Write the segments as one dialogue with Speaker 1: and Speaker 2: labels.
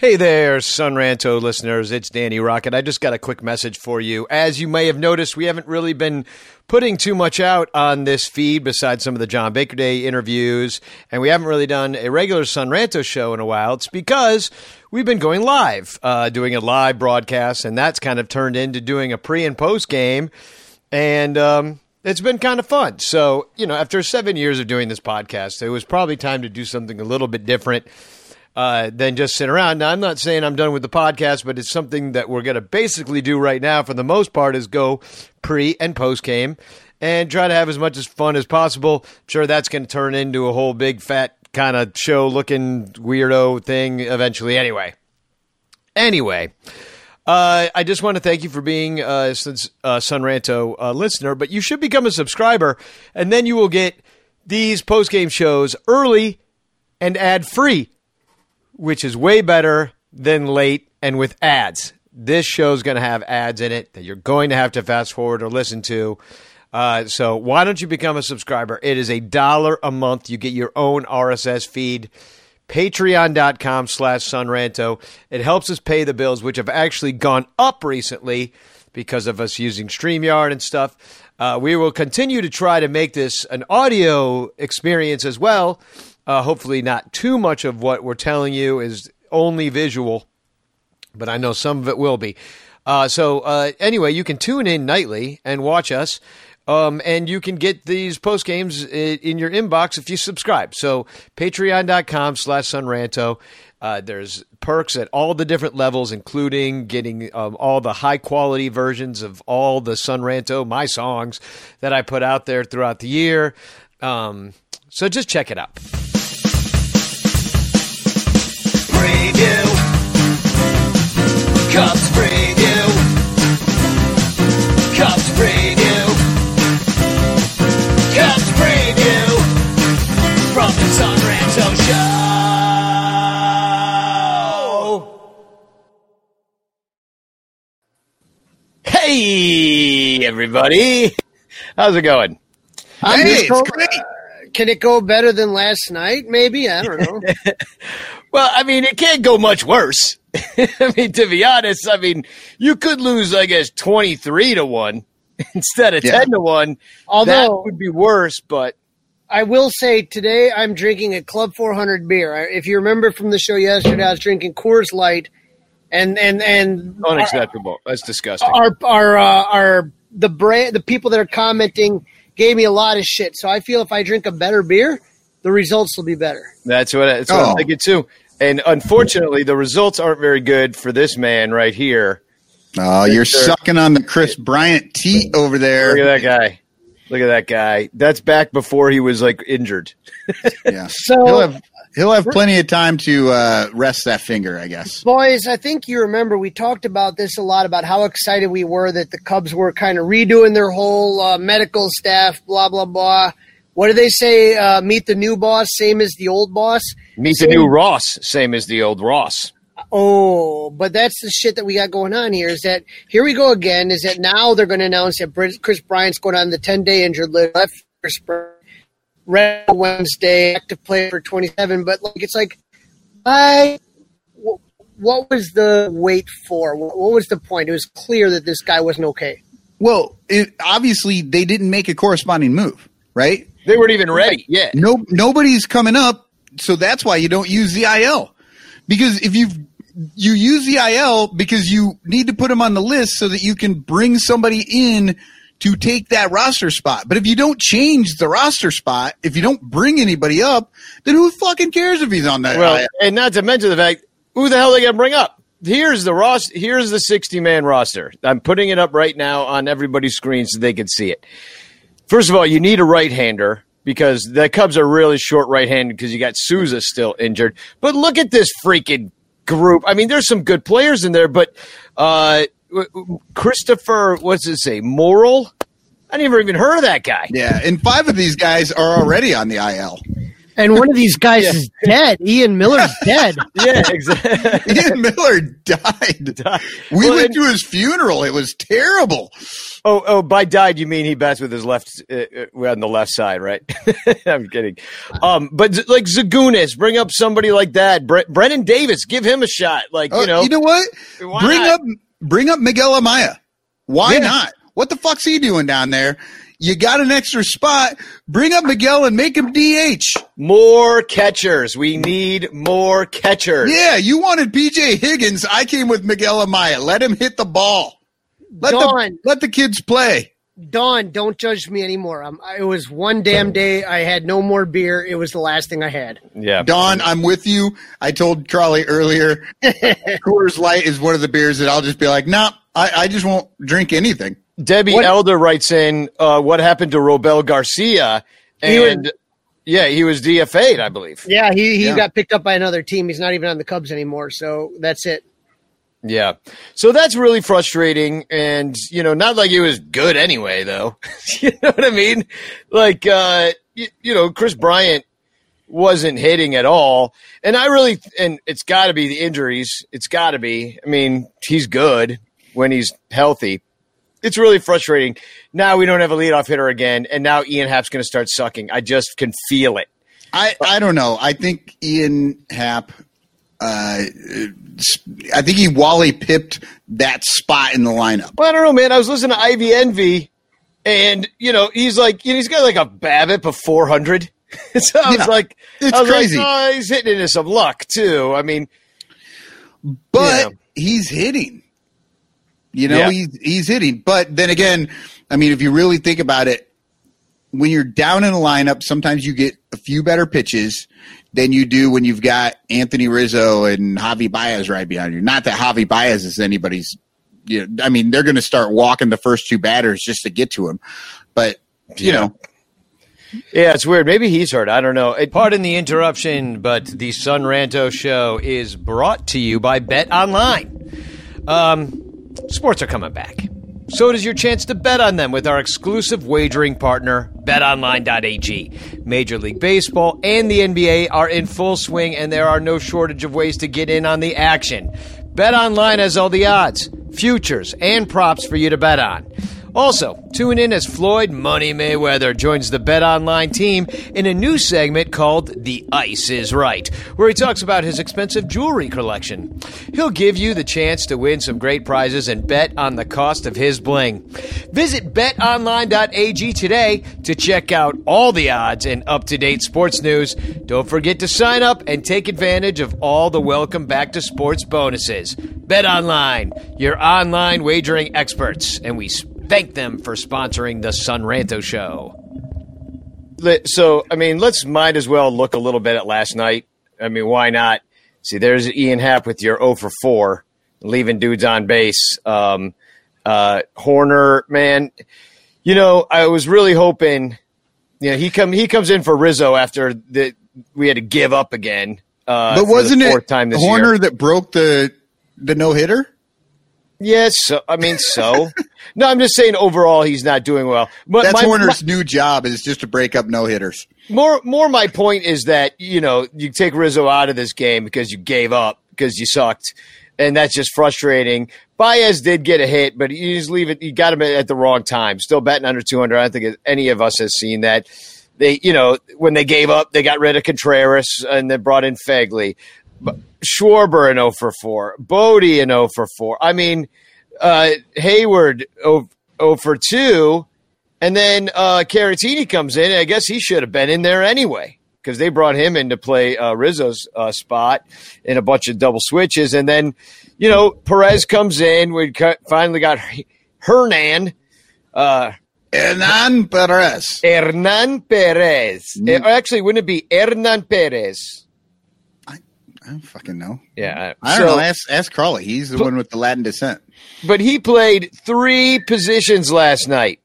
Speaker 1: Hey there, Sunranto listeners. It's Danny Rockett. I just got a quick message for you. As you may have noticed, we haven't really been putting too much out on this feed besides some of the John Baker Day interviews, and we haven't really done a regular Sunranto show in a while. It's because we've been going live, uh, doing a live broadcast, and that's kind of turned into doing a pre and post game, and um, it's been kind of fun. So, you know, after seven years of doing this podcast, it was probably time to do something a little bit different uh, than just sit around. Now, I'm not saying I'm done with the podcast, but it's something that we're going to basically do right now for the most part is go pre and post game and try to have as much as fun as possible. Sure, that's going to turn into a whole big fat kind of show looking weirdo thing eventually. Anyway, anyway. Uh, I just want to thank you for being uh, uh, Sunranto uh, listener, but you should become a subscriber, and then you will get these post game shows early and ad free which is way better than late and with ads. This show's going to have ads in it that you're going to have to fast forward or listen to. Uh, so why don't you become a subscriber? It is a dollar a month. You get your own RSS feed. Patreon.com slash Sunranto. It helps us pay the bills, which have actually gone up recently because of us using StreamYard and stuff. Uh, we will continue to try to make this an audio experience as well. Uh, hopefully, not too much of what we're telling you is only visual, but I know some of it will be. Uh, so, uh, anyway, you can tune in nightly and watch us. Um, and you can get these post games in your inbox if you subscribe. So, patreon.com slash sunranto. Uh, there's perks at all the different levels, including getting um, all the high quality versions of all the Sunranto, my songs that I put out there throughout the year. Um, so just check it out. Hey, everybody. How's it going?
Speaker 2: I'm
Speaker 3: Hey, it's
Speaker 2: go-
Speaker 3: great.
Speaker 2: Can it go better than last night? Maybe I don't know.
Speaker 1: Well, I mean, it can't go much worse. I mean, to be honest, I mean, you could lose, I guess, 23 to 1 instead of
Speaker 3: Yeah.
Speaker 1: 10 to 1. Although, that
Speaker 2: Although
Speaker 1: would be worse, but
Speaker 2: I will say today I'm drinking a Club 400 beer. If you remember from the show yesterday, I was drinking Coors Light, and and and
Speaker 1: unacceptable. That's disgusting.
Speaker 2: our our uh, our the brand the people that are commenting gave me a lot of shit. So I feel if I drink a better beer, the results will be better.
Speaker 1: That's what, that's what
Speaker 3: Oh.
Speaker 1: I'm thinking too. And unfortunately, the results aren't very good for this man right here.
Speaker 3: Oh, you're
Speaker 1: Sure.
Speaker 3: sucking on the Kris Bryant teat over there.
Speaker 1: Look at that guy. Look at that guy. That's back before he was like injured.
Speaker 3: Yeah.
Speaker 2: So-
Speaker 3: he'll have he'll have plenty of time to uh, rest that finger, I guess.
Speaker 2: Boys, I think you remember we talked about this a lot about how excited we were that the Cubs were kind of redoing their whole uh, medical staff, blah blah blah. What do they say? Uh, meet the new boss, same as the old boss.
Speaker 1: Meet the new Ross, same as the old Ross.
Speaker 2: Oh, but that's the shit that we got going on here. Is that here we go again? Is that now they're going to announce that Kris Bryant's going on the ten day injured list, left for spring, red Wednesday, active player for twenty seven. But like it's like, I. What was the wait for? What what was the point? It was clear that this guy wasn't okay.
Speaker 3: Well, it, obviously they didn't make a corresponding move, right?
Speaker 1: They weren't even ready yet.
Speaker 3: No, nobody's coming up, so that's why you don't use the IL. Because if you you use the IL because you need to put them on the list so that you can bring somebody in to take that roster spot. But if you don't change the roster spot, if you don't bring anybody up, then who fucking cares if he's on that
Speaker 1: Well,
Speaker 3: IL?
Speaker 1: and not to mention the fact, who the hell are they going to bring up? Here's the Ross. Here's the 60 man roster. I'm putting it up right now on everybody's screen so they can see it. First of all, you need a right hander because the Cubs are really short right handed because you got Souza still injured. But look at this freaking group. I mean, there's some good players in there, but uh, Christopher, what's it say? Morel? I never even heard of that guy.
Speaker 3: Yeah, and five of these guys are already on the IL.
Speaker 2: And one of these guys is dead. Ian Miller's dead.
Speaker 1: Yeah, exactly.
Speaker 3: Ian Miller died. We
Speaker 1: Well,
Speaker 3: went
Speaker 1: and-
Speaker 3: to his funeral. It was terrible.
Speaker 1: Oh, oh, by died you mean he bats with his left uh, uh, on the left side, right? I'm kidding. Um, but like Zagunis, bring up somebody like that. Bre- Brennen Davis, give him a shot. Like
Speaker 3: Oh,
Speaker 1: you know,
Speaker 3: you know what?
Speaker 1: Why
Speaker 3: bring
Speaker 1: not?
Speaker 3: up bring up Miguel Amaya. Why
Speaker 1: Yeah.
Speaker 3: not? What the fuck's he doing down there? You got an extra spot. Bring up Miguel and make him DH.
Speaker 1: more catchers. We need more catchers.
Speaker 3: Yeah, you wanted PJ Higgins. I came with Miguel Amaya. Let him hit the ball. Let the let the kids play.
Speaker 2: Dawn, don't judge me anymore. Um, it was one damn day. I had no more beer. It was the last thing I had.
Speaker 1: yeah.
Speaker 3: Don, I'm with you. I told Charlie earlier, Coors Light is one of the beers that I'll just be like, nah, I, I just won't drink anything.
Speaker 1: Debbie
Speaker 2: What-
Speaker 1: Elder writes in, uh, what happened to Robel Garcia?
Speaker 2: He was-
Speaker 1: yeah, he was DFA'd, I believe.
Speaker 2: Yeah, he, he
Speaker 3: Yeah.
Speaker 2: got picked up by another team. He's not even on the Cubs anymore. So that's it.
Speaker 1: Yeah. So that's really frustrating. And, you know, not like it was good anyway, though. you know what I mean? Like, uh, you, you know, Kris Bryant wasn't hitting at all. And I really, and it's got to be the injuries. It's got to be. I mean, he's good when he's healthy. It's really frustrating. Now we don't have a leadoff hitter again. And now Ian Happ's going to start sucking. I just can feel it.
Speaker 3: I, I don't know. I think Ian Happ, uh, I think he Wally pipped that spot in the lineup.
Speaker 1: Well, I don't know, man. I was listening to Ivy Envy, and you know, he's like, you know, he's got like a BABIP of four hundred. so I was like,
Speaker 3: it's
Speaker 1: was like,
Speaker 3: crazy.
Speaker 1: oh, he's hitting into some luck too. I mean,
Speaker 3: but
Speaker 1: Yeah.
Speaker 3: he's hitting. You know,
Speaker 1: Yeah.
Speaker 3: he's he's hitting. But then again, I mean, if you really think about it, when you're down in a lineup, sometimes you get a few better pitches than you do when you've got Anthony Rizzo and Javi Baez right behind you. Not that Javi Baez is anybody's. You know, I mean, they're going to start walking the first two batters just to get to him. But you
Speaker 1: Yeah.
Speaker 3: know,
Speaker 1: yeah, it's weird. Maybe he's hurt. I don't know.
Speaker 4: Pardon the interruption, but the Son Ranto show is brought to you by Bet Online. Um, sports are coming back. So does your chance to bet on them with our exclusive wagering partner, betonline.ag. Major League Baseball and the NBA are in full swing, and there are no shortage of ways to get in on the action. BetOnline has all the odds, futures, and props for you to bet on. Also, tune in as Floyd Money Mayweather joins the Bet Online team in a new segment called The Ice is Right, where he talks about his expensive jewelry collection. He'll give you the chance to win some great prizes and bet on the cost of his bling. Visit betonline.ag today to check out all the odds and up to date sports news. Don't forget to sign up and take advantage of all the welcome back to sports bonuses. Bet Online, your online wagering experts, and we thank them for sponsoring the Son Ranto Show.
Speaker 1: So I mean, let's might as well look a little bit at last night. I mean, why not? See, there's Ian Happ with your 0 for 4, leaving dudes on base. Um, uh, Hoerner, man, you know, I was really hoping, you know, he come he comes in for Rizzo after the we had to give up again. Uh,
Speaker 3: but
Speaker 1: the
Speaker 3: wasn't
Speaker 1: fourth
Speaker 3: it
Speaker 1: time this
Speaker 3: Hoerner
Speaker 1: year.
Speaker 3: that broke the the no hitter?
Speaker 1: Yes, so, I mean, so no, I'm just saying overall he's not doing well. But
Speaker 3: That's
Speaker 1: my-
Speaker 3: Hoerner's new job is just to break up no hitters.
Speaker 1: more more my point is that you know you take Rizzo out of this game because you gave up because you sucked, and that's just frustrating. Baez did get a hit, but you just leave it. You got him at the wrong time. Still betting under two hundred. I don't think any of us has seen that. They, you know, when they gave up, they got rid of Contreras and they brought in Phegley. But Schwarber an 0 for 4. Bote an 0 for 4. I mean, uh, Heyward 0, 0 for 2. And then uh, Caratini comes in. And I guess he should have been in there anyway because they brought him in to play uh, Rizzo's uh, spot in a bunch of double switches. And then, you know, Perez comes in. We finally got Hernan, uh,
Speaker 3: Hernan Perez.
Speaker 1: Hernan Perez. Eh, actually, wouldn't it be Hernan Perez?
Speaker 3: I don't fucking know.
Speaker 1: Yeah.
Speaker 3: I don't
Speaker 1: so-
Speaker 3: know. Ask ask Crawley. He's the one with the Latin descent.
Speaker 1: But he played three positions last night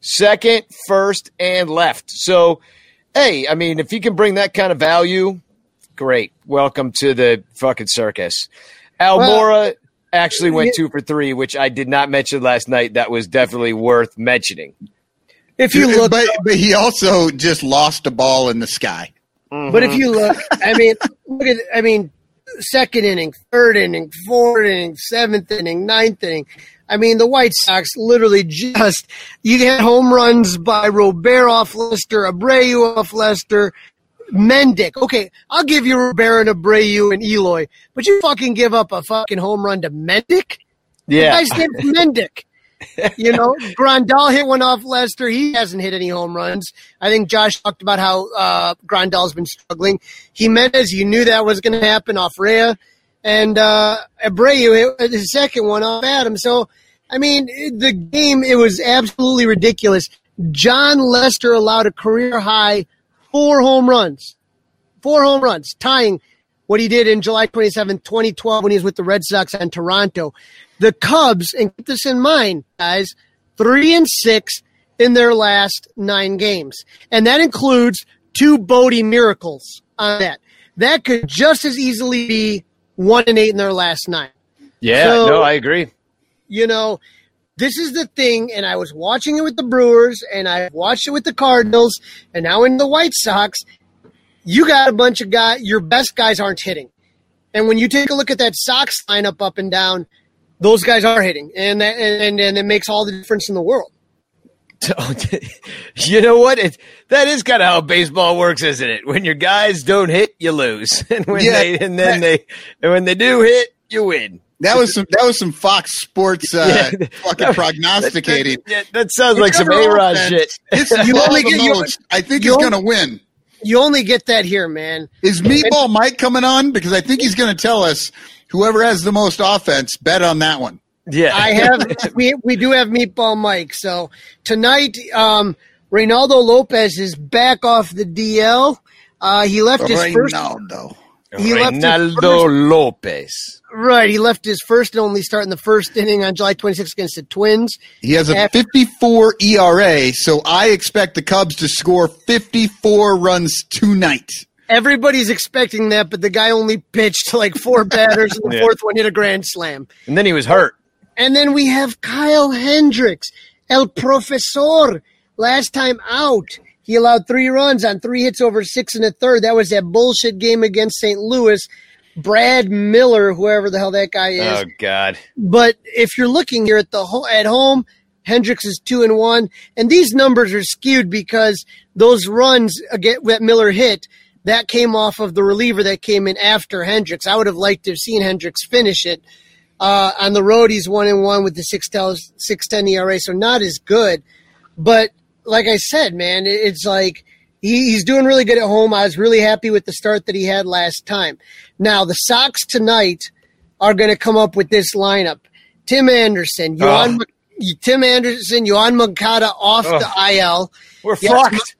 Speaker 1: second, first, and left. So, hey, I mean, if he can bring that kind of value Great. Welcome to the fucking circus. Almora actually went
Speaker 2: yeah.
Speaker 1: two for three, which I did not mention last night. That was definitely worth mentioning.
Speaker 2: If you look,
Speaker 3: but but he also just lost a ball in the sky.
Speaker 2: But if mm-hmm. you look, I mean, look at, I mean, second inning, third inning, fourth inning, seventh inning, ninth inning. I mean, the White Sox literally just you had home runs by Robert off Lester, Abreu off Lester, Mendick. Okay, I'll give you Robert and Abreu and Eloy, but you fucking give up a fucking home run to Mendick.
Speaker 1: Yeah.
Speaker 2: The guy's named Mendick. You know, Grandal hit one off Lester. He hasn't hit any home runs. I think Josh talked about how uh, Grandal's been struggling. Jimenez, you knew that was going to happen off Rhea. And uh, Abreu hit his second one off Adam. So, I mean, the game, it was absolutely ridiculous. Jon Lester allowed a career high four home runs. Four home runs, tying what he did in July 27, 2012, when he was with the Red Sox and Toronto. The Cubs, and keep this in mind, guys, three and six in their last nine games. And that includes two Bote miracles on that. That could just as easily be one and eight in their last nine.
Speaker 1: Yeah,
Speaker 2: So-
Speaker 1: no, I agree.
Speaker 2: You know, this is the thing, and I was watching it with the Brewers, and I watched it with the Cardinals, and now in the White Sox. You got a bunch of guys, your best guys aren't hitting. And when you take a look at that Sox lineup up and down, those guys are hitting, and that, and and it makes all the difference in the world.
Speaker 1: you know what? It, that is kind of how baseball works, isn't it? When your guys don't hit, you lose, and when
Speaker 3: Yeah.
Speaker 1: they and then they and when they do hit, you win.
Speaker 3: That was some that was some Fox Sports uh,
Speaker 1: Yeah.
Speaker 3: fucking prognosticating.
Speaker 1: Yeah, that sounds like some
Speaker 3: Whichever
Speaker 1: A Rod
Speaker 3: offense
Speaker 1: shit.
Speaker 3: hits
Speaker 2: You only get- you-
Speaker 3: I think
Speaker 2: you
Speaker 3: he's going to win.
Speaker 2: You only get that here, man.
Speaker 3: Is Meatball Mike coming on? Because I think he's going to tell us whoever has the most offense, bet on that one.
Speaker 1: Yeah,
Speaker 2: I have we we do have Meatball Mike. So tonight, um, Reynaldo Lopez is back off the DL. Uh, he left his first.
Speaker 3: Ronaldo.
Speaker 2: He left his first-
Speaker 1: Lopez.
Speaker 2: Right, he left his first and only start in the first inning on July 26th against the Twins.
Speaker 3: He has a
Speaker 2: After-
Speaker 3: 54 ERA, so I expect the Cubs to score 54 runs tonight.
Speaker 2: Everybody's expecting that, but the guy only pitched like four batters, and the
Speaker 1: Yeah.
Speaker 2: fourth one hit a grand slam.
Speaker 1: And then he was hurt.
Speaker 2: And then we have Kyle Hendricks, El Profesor. Last time out, he allowed three runs on three hits over six and a third. That was that bullshit game against St. Louis. Brad Miller, whoever the hell that guy is.
Speaker 1: Oh God.
Speaker 2: But if you're looking here at the ho- at home, Hendricks is two and one, and these numbers are skewed because those runs again that Miller hit that came off of the reliever that came in after Hendricks. I would have liked to have seen Hendricks finish it. Uh, on the road, he's one and one with the six six ten ERA, so not as good. But like I said, man, it's like he, he's doing really good at home. I was really happy with the start that he had last time. Now the Sox tonight are going to come up with this lineup: Tim Anderson, Yoan, Mc- Tim Anderson, Yoan Moncada off
Speaker 1: Oh.
Speaker 2: the IL.
Speaker 1: We're
Speaker 2: Yes,
Speaker 1: fucked.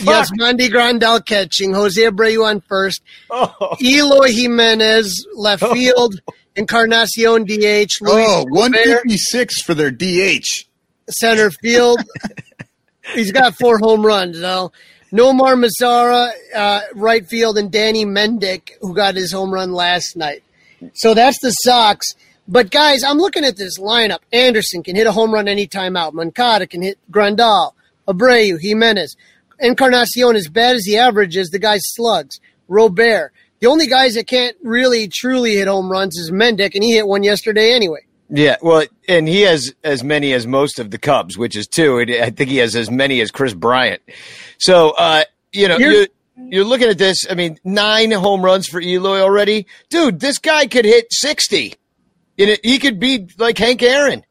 Speaker 2: Yes,
Speaker 1: Fuck.
Speaker 2: Mandy Grandal catching, Jose Abreu on first,
Speaker 1: Oh.
Speaker 2: Eloy Jimenez left oh. field, Encarnacion DH, Luis
Speaker 3: Oh,
Speaker 2: Robert,
Speaker 3: 156 for their DH.
Speaker 2: center field. He's got four home runs though. Nomar Mazara, uh, right field, and Danny Mendick, who got his home run last night. So that's the Sox. But guys, I'm looking at this lineup. Anderson can hit a home run anytime out. Moncada can hit Grandal, Abreu, Jimenez. Encarnacion, as bad as the average is, the guy slugs. Robert. The only guys that can't really truly hit home runs is Mendick, and he hit one yesterday anyway.
Speaker 1: Yeah, well, and he has as many as most of the Cubs, which is two. I think he has as many as Kris Bryant. So, uh, you know, you're, you're looking at this. I mean, nine home runs for Eloy already, dude. This guy could hit sixty. You know, he could be like Hank Aaron.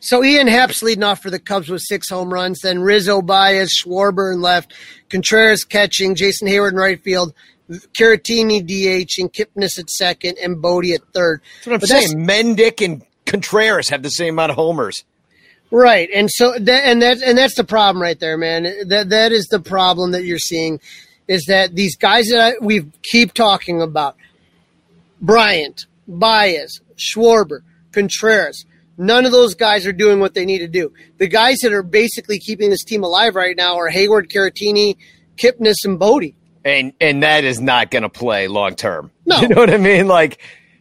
Speaker 2: So Ian Happ's leading off for the Cubs with six home runs. Then Rizzo, Baez, Schwarber in left, Contreras catching, Jason Heyward in right field, Caratini DH, and Kipnis at second, and Bote at third.
Speaker 1: That's what I'm
Speaker 2: But
Speaker 1: saying. Mendick and Contreras have the same amount of homers.
Speaker 2: Right, and so that and that and that's the problem right there, man. That that is the problem that you're seeing, is that these guys that I, we keep talking about, Bryant, Baez, Schwarber, Contreras. None of those guys are doing what they need to do. The guys that are basically keeping this team alive right now are Heyward, Caratini, Kipnis, and Bote.
Speaker 1: and and that is not going to play long term.
Speaker 2: No.
Speaker 1: you know what I mean. Like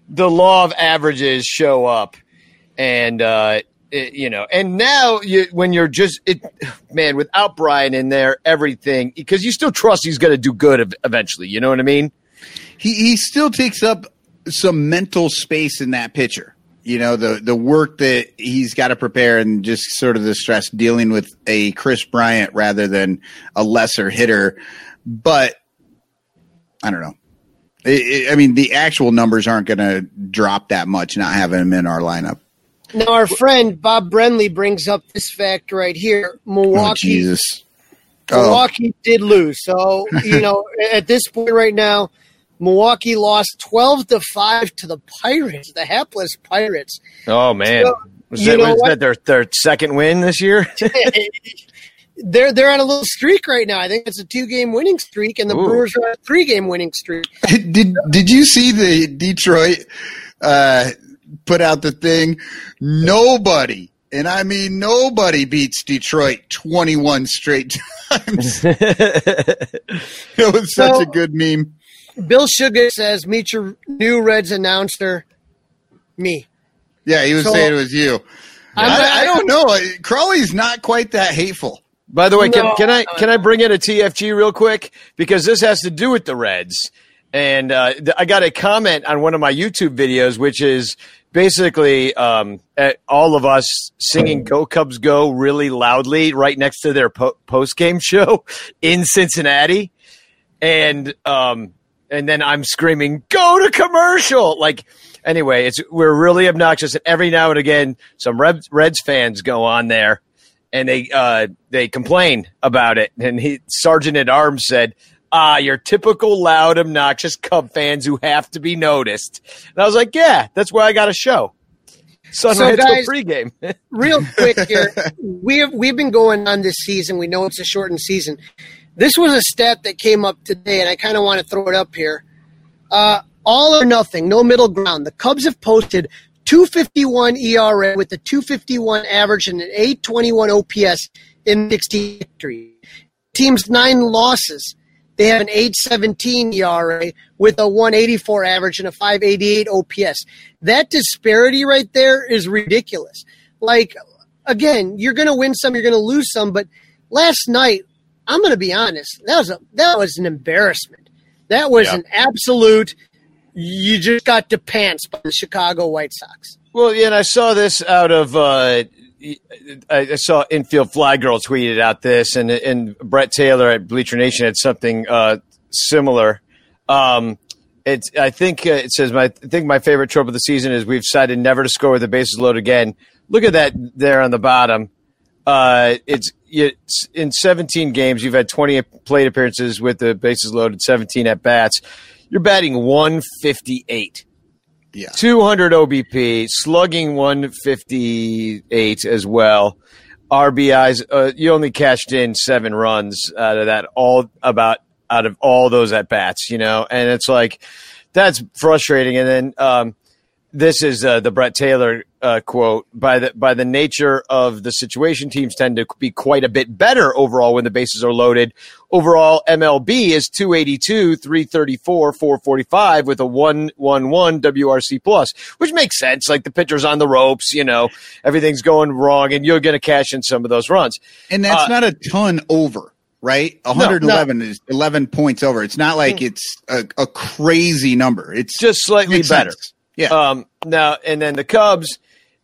Speaker 1: the law of averages show up, and uh, it, you know, and now you when you're just it, man, without Brian in there, everything because you still trust he's going to do good eventually. You know what I mean?
Speaker 3: he he still takes up some mental space in that pitcher. You know the the work that he's got to prepare and just sort of the stress dealing with a Kris Bryant rather than a lesser hitter. But I don't know. It, I mean, the actual numbers aren't going to drop that much not having him in our lineup.
Speaker 2: Now, our friend Bob Brenly brings up this fact right here.
Speaker 3: Oh
Speaker 2: Milwaukee,
Speaker 3: Jesus! Oh,
Speaker 2: Milwaukee did lose. So, you know, at this point right now, Milwaukee lost 12 to 5 to the Pirates, the hapless Pirates.
Speaker 1: Oh man,
Speaker 2: So,
Speaker 1: was,
Speaker 2: you
Speaker 1: that,
Speaker 2: know
Speaker 1: was
Speaker 2: what?
Speaker 1: that their their second win this year?
Speaker 2: they're they're on a little streak right now. I think it's a two game winning streak, and the
Speaker 1: Ooh.
Speaker 2: Brewers are on a three game winning streak.
Speaker 3: did did you see the Detroit uh, put out the thing? Nobody, and I mean nobody, beats Detroit twenty one straight times. it was such
Speaker 2: So-
Speaker 3: a good meme.
Speaker 2: Bill Sugar says, "Meet your new Reds announcer, me."
Speaker 3: Yeah, he was
Speaker 2: So-
Speaker 3: saying it was you.
Speaker 2: I'm not-
Speaker 3: I don't know. Crawley's not quite that hateful.
Speaker 1: By the way, can,
Speaker 2: No,
Speaker 1: can I can I bring in a TFG real quick because this has to do with the Reds, and uh, th- I got a comment on one of my YouTube videos, which is basically um, all of us singing "Go Cubs Go" really loudly right next to their po- post game show in Cincinnati, and um, and then I'm screaming "Go to commercial!" Like anyway, it's we're really obnoxious, and every now and again, some Reds, Reds fans go on there and they uh, they complain about it. And he Sergeant at Arms said, "Ah, your typical loud, obnoxious Cub fans who have to be noticed." And I was like, "Yeah, that's why I got a show." Sun
Speaker 2: So, guys-
Speaker 1: pregame.
Speaker 2: Real quick here, we have we've been going on this season. We know it's a shortened season. This was a stat that came up today, and I kind of want to throw it up here. Uh, all or nothing, no middle ground. The Cubs have posted 251 ERA with a 251 average and an 821 OPS in 60 victory. Team's nine losses. They have an 817 ERA with a 184 average and a 588 OPS. That disparity right there is ridiculous. Like, again, you're going to win some, you're going to lose some, but last night, I'm going to be honest, that was a, that was an embarrassment. That was
Speaker 1: Yeah.
Speaker 2: an absolute, you just got to pants by the Chicago White Sox.
Speaker 1: Well, yeah, and I saw this out of. Uh, I saw infield fly girl tweeted out this, and and Brett Taylor at Bleacher Nation had something uh, similar. Um, it's I think uh, it says my I think my favorite trope of the season is we've decided never to score with the bases loaded again. Look at that there on the bottom. Uh, it's, it's in 17 games. You've had 20 plate appearances with the bases loaded, 17 at bats. You're batting 158.
Speaker 3: Yeah.
Speaker 1: 200 OBP, slugging 158 as well. RBIs, uh, you only cashed in seven runs out of that, all about out of all those at bats, you know, and it's like that's frustrating. And then um, this is uh, the Brett Taylor uh, quote by the by the nature of the situation, teams tend to be quite a bit better overall when the bases are loaded. Overall, MLB is 282, 334, 445 with a 111 WRC plus, which makes sense. Like the pitcher's on the ropes, you know, everything's going wrong, and you're going to cash in some of those runs.
Speaker 3: And that's
Speaker 1: Uh,
Speaker 3: not a ton over, right? 111 is 11 points over. It's not like it's a, a crazy number. It's
Speaker 1: Just slightly better.
Speaker 3: sense. Yeah.
Speaker 1: Um, now and then the Cubs,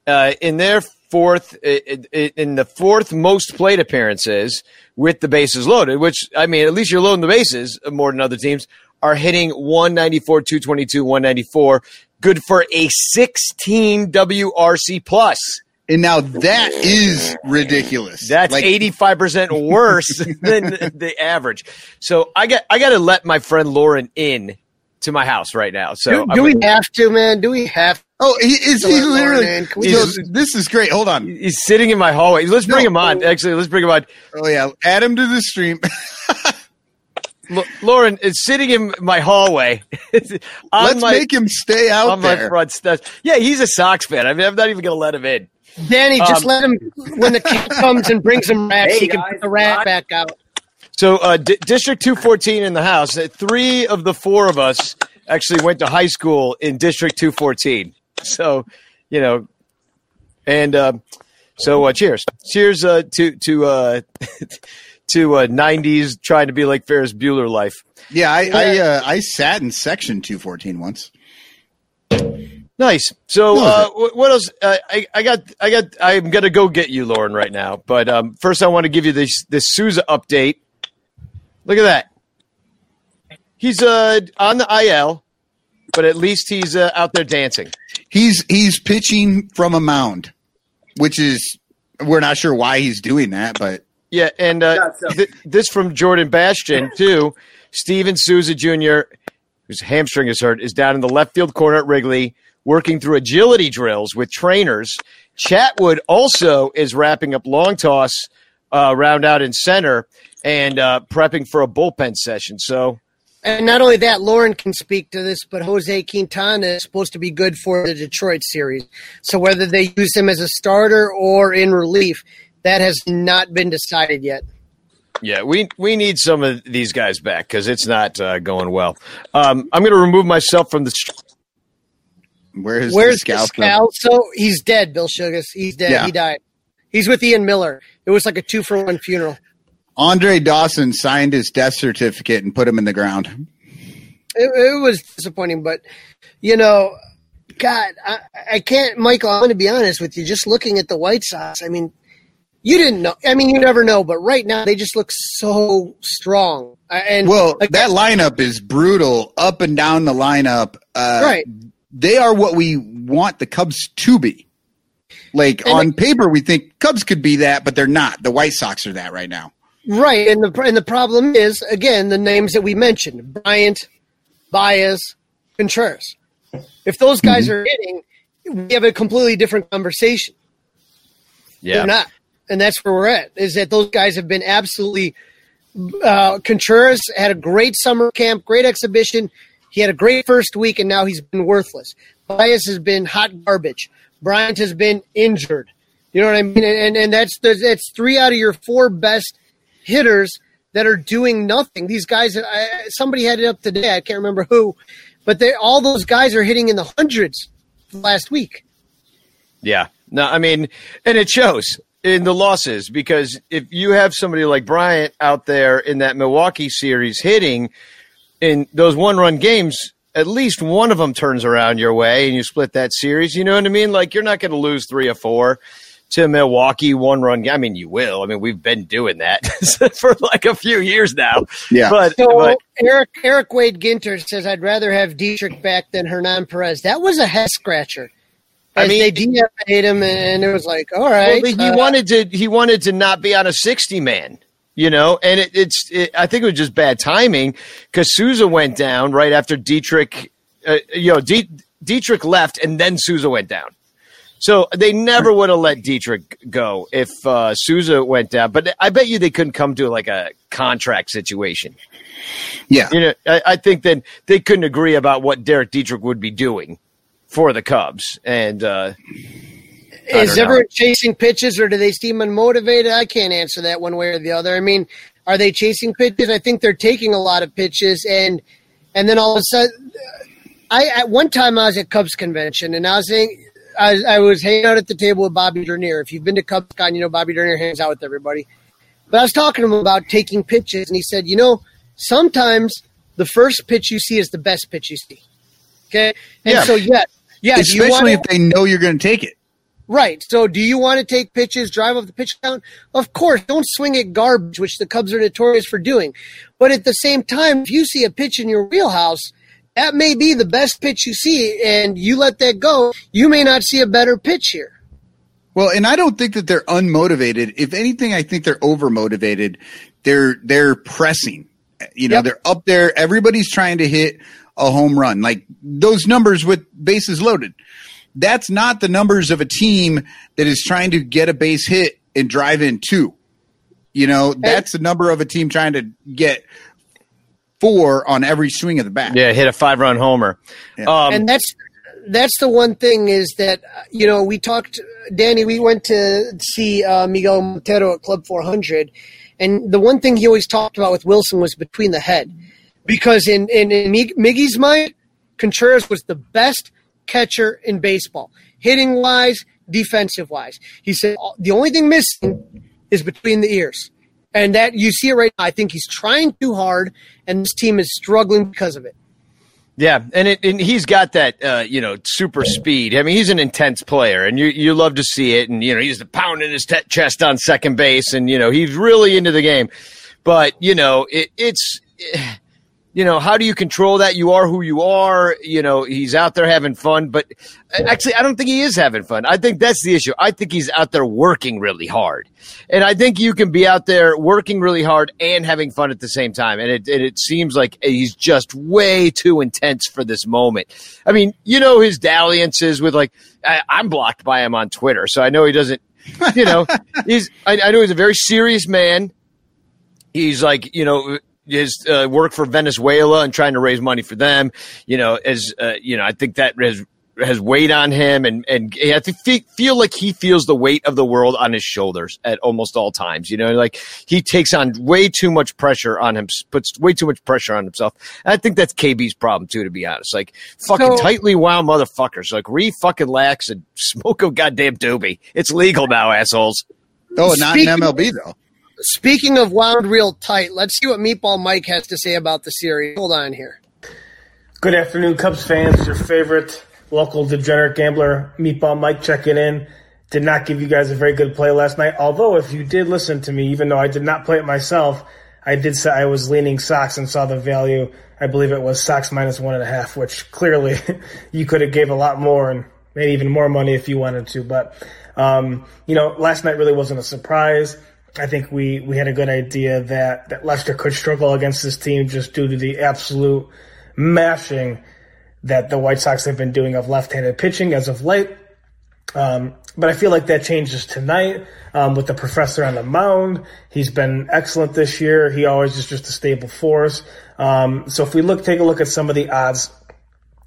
Speaker 1: uh, in their fourth, in the fourth most plate appearances with the bases loaded, which I mean, at least you're loading the bases more than other teams, are hitting 194, 222, 194, good for a 16 WRC plus.
Speaker 3: and now that is ridiculous.
Speaker 1: That's
Speaker 3: Like,
Speaker 1: eighty five percent worse than the average. So I got I got to let my friend Lauren in to my house right now. So
Speaker 2: Do,
Speaker 1: I'm
Speaker 2: do we have to, man? Do we have
Speaker 3: Oh, he is he literally.
Speaker 2: in. Can we
Speaker 3: Yo, this is great. Hold on.
Speaker 1: He's sitting in my hallway. Let's bring
Speaker 3: No.
Speaker 1: him on. Actually, let's bring him on.
Speaker 3: Oh yeah, add him to the stream.
Speaker 1: L- Lauren is sitting in my hallway.
Speaker 3: Let's
Speaker 1: my,
Speaker 3: make him stay out
Speaker 1: on my front steps. Yeah, he's a Sox fan. I mean, I'm not even going to let him in.
Speaker 2: Danny? Just
Speaker 1: Um,
Speaker 2: let him when the kid comes and brings him rats.
Speaker 5: Hey,
Speaker 2: he can put the rat back out.
Speaker 1: So, uh, D- District 214 in the house. Uh, Three of the four of us actually went to high school in District 214. So, you know, and uh, so uh, cheers, cheers uh, to to uh, to uh, 90s trying to be like Ferris Bueller life.
Speaker 3: Yeah, I I, uh, I sat in section 214 once.
Speaker 1: Nice. So, uh, what else? Uh, I, I got, I got, I'm gonna go get you, Lauren, right now. But um, first, I want to give you this this Souza update. Look at that. He's uh on the IL, but at least he's uh, out there dancing.
Speaker 3: He's he's pitching from a mound, which is we're not sure why he's doing that, but
Speaker 1: Yeah, and uh, th- this from Jordan Bastian too. Steven Souza Jr., whose hamstring is hurt, is down in the left field corner at Wrigley, working through agility drills with trainers. Chatwood also is wrapping up long toss, uh, round out in center, and uh, prepping for a bullpen session. So,
Speaker 2: And not only that, Lauren can speak to this, but Jose Quintana is supposed to be good for the Detroit series. So whether they use him as a starter or in relief, that has not been decided yet.
Speaker 1: yeah, we we need some of these guys back because it's not uh, going well. Um, I'm going to remove myself from the. St-
Speaker 3: where's
Speaker 2: Where's
Speaker 3: the scout?
Speaker 2: So he's dead, Bill Sugas. He's dead.
Speaker 3: Yeah.
Speaker 2: He died. He's with Ian Miller. It was like a two for one funeral.
Speaker 3: Andre Dawson signed his death certificate and put him in the ground.
Speaker 2: It, it was disappointing, but you know, God, I, I can't, Michael. I'm going to be honest with you. Just looking at the White Sox, I mean, you didn't know. I mean, you never know, but right now they just look so strong. And
Speaker 3: Well, that lineup is brutal up and down the lineup. Uh,
Speaker 2: right.
Speaker 3: They are what we want the Cubs to be. Like
Speaker 2: And
Speaker 3: on paper, we think Cubs could be that, but they're not. The White Sox are that right now.
Speaker 2: Right, and the and the problem is again the names that we mentioned: Bryant, Baez, Contreras. If those guys are hitting, we have a completely different conversation. They're not, and that's where we're at. Is that those guys have been absolutely. Uh, Contreras had a great summer camp, great exhibition. He had a great first week, and now he's been worthless. Baez has been hot garbage. Bryant has been injured. You know what I mean? And and, and that's that's three out of your four best hitters that are doing nothing. These guys, I, somebody had it up today. I can't remember who, but they all those guys are hitting in the hundreds last week.
Speaker 1: Yeah. No, I mean, and it shows in the losses because if you have somebody like Bryant out there in that Milwaukee series hitting in those one run games, at least one of them turns around your way and you split that series. You know what I mean? Like you're not going to lose three or four to Milwaukee one run. I mean, you will. I mean, we've been doing that for like a few years now.
Speaker 3: Yeah.
Speaker 1: But,
Speaker 2: So
Speaker 1: but
Speaker 2: Eric Eric Wade Ginter says I'd rather have Dietrich back than Hernan Perez. That was a head scratcher.
Speaker 1: I mean-
Speaker 2: they DFA'd him, and it was like, all right.
Speaker 1: Well, he
Speaker 2: uh,
Speaker 1: wanted to. He wanted to not be on a sixty man. You know, and it, it's. It, I think it was just bad timing because Souza went down right after Dietrich. Uh, you know, Die- Dietrich left, and then Souza went down. So they never would have let Dietrich go if uh, Souza went down. But I bet you they couldn't come to like a contract situation.
Speaker 3: Yeah.
Speaker 1: You know, I, I think that they couldn't agree about what Derek Dietrich would be doing for the Cubs, and uh,
Speaker 2: Is
Speaker 1: don't know.
Speaker 2: everyone chasing pitches, or do they seem unmotivated? I can't answer that one way or the other. I mean, are they chasing pitches? I think they're taking a lot of pitches, and and then all of a sudden, I at one time I was at Cubs convention, and I was saying. I, I was hanging out at the table with Bobby Dernier. If you've been to CubsCon, you know Bobby Dernier hangs out with everybody. But I was talking to him about taking pitches, and he said, you know, sometimes the first pitch you see is the best pitch you see. Okay, and
Speaker 3: Yeah.
Speaker 2: so yeah, yeah.
Speaker 3: Especially
Speaker 2: wanna-
Speaker 3: if they know you're going to take it.
Speaker 2: Right. So, do you want to take pitches, drive up the pitch count? Of course. Don't swing at garbage, which the Cubs are notorious for doing. But at the same time, if you see a pitch in your wheelhouse, that may be the best pitch you see, and you let that go, you may not see a better pitch here.
Speaker 3: Well, and I don't think that they're unmotivated. If anything, I think they're overmotivated. They're they're pressing. You know,
Speaker 2: Yep.
Speaker 3: they're up there. Everybody's trying to hit a home run. Like those numbers with bases loaded. That's not the numbers of a team that is trying to get a base hit and drive in two. You know, that's the number of a team trying to get four on every swing of the bat.
Speaker 1: yeah, hit a five run homer. Um,
Speaker 2: and that's that's the one thing is that uh, you know we talked danny we went to see uh, miguel montero at club 400 And the one thing he always talked about with Willson was between the head, because in in, in Miggy's mind, Contreras was the best catcher in baseball, hitting wise, defensive wise. He said the only thing missing is between the ears. And that you see it right now. I think he's trying too hard, and this team is struggling because of it.
Speaker 1: Yeah, and it, and he's got that uh, you know super speed. I mean, he's an intense player, and you you love to see it. And you know, he's pounding his t- chest on second base, and you know he's really into the game. But you know, it, it's. Eh, you know, how do you control that? You are who you are. You know, he's out there having fun, but actually, I don't think he is having fun. I think that's the issue. I think he's out there working really hard. And I think you can be out there working really hard and having fun at the same time. And it, and it seems like he's just way too intense for this moment. I mean, you know, his dalliances with like, I, I'm blocked by him on Twitter. So I know he doesn't, you know, he's, I, I know he's a very serious man. He's like, you know, his uh, work for Venezuela and trying to raise money for them. You know, as uh, you know, I think that has has weighed on him, and and I think feel like he feels the weight of the world on his shoulders at almost all times. You know, like he takes on way too much pressure on him, puts way too much pressure on himself. And I think that's KB's problem too, to be honest. Like fucking so, tightly wound motherfuckers. Like re fucking lax and smoke a goddamn doobie. It's legal now, assholes.
Speaker 3: Oh, not in MLB though.
Speaker 2: Speaking of wound real tight, let's see what Meatball Mike has to say about the series. Hold on here.
Speaker 5: Good afternoon, Cubs fans. Your favorite local degenerate gambler, Meatball Mike, checking in. Did not give you guys a very good play last night. Although, if you did listen to me, even though I did not play it myself, I did say I was leaning Sox and saw the value. I believe it was Sox minus one and a half, which clearly you could have gave a lot more and made even more money if you wanted to. But um, you know, last night really wasn't a surprise. I think we, we had a good idea that, that Lester could struggle against this team just due to the absolute mashing that the White Sox have been doing of left-handed pitching as of late. Um, but I feel like that changes tonight um, with the professor on the mound. He's been excellent this year. He always is just a stable force. Um, so if we look, take a look at some of the odds.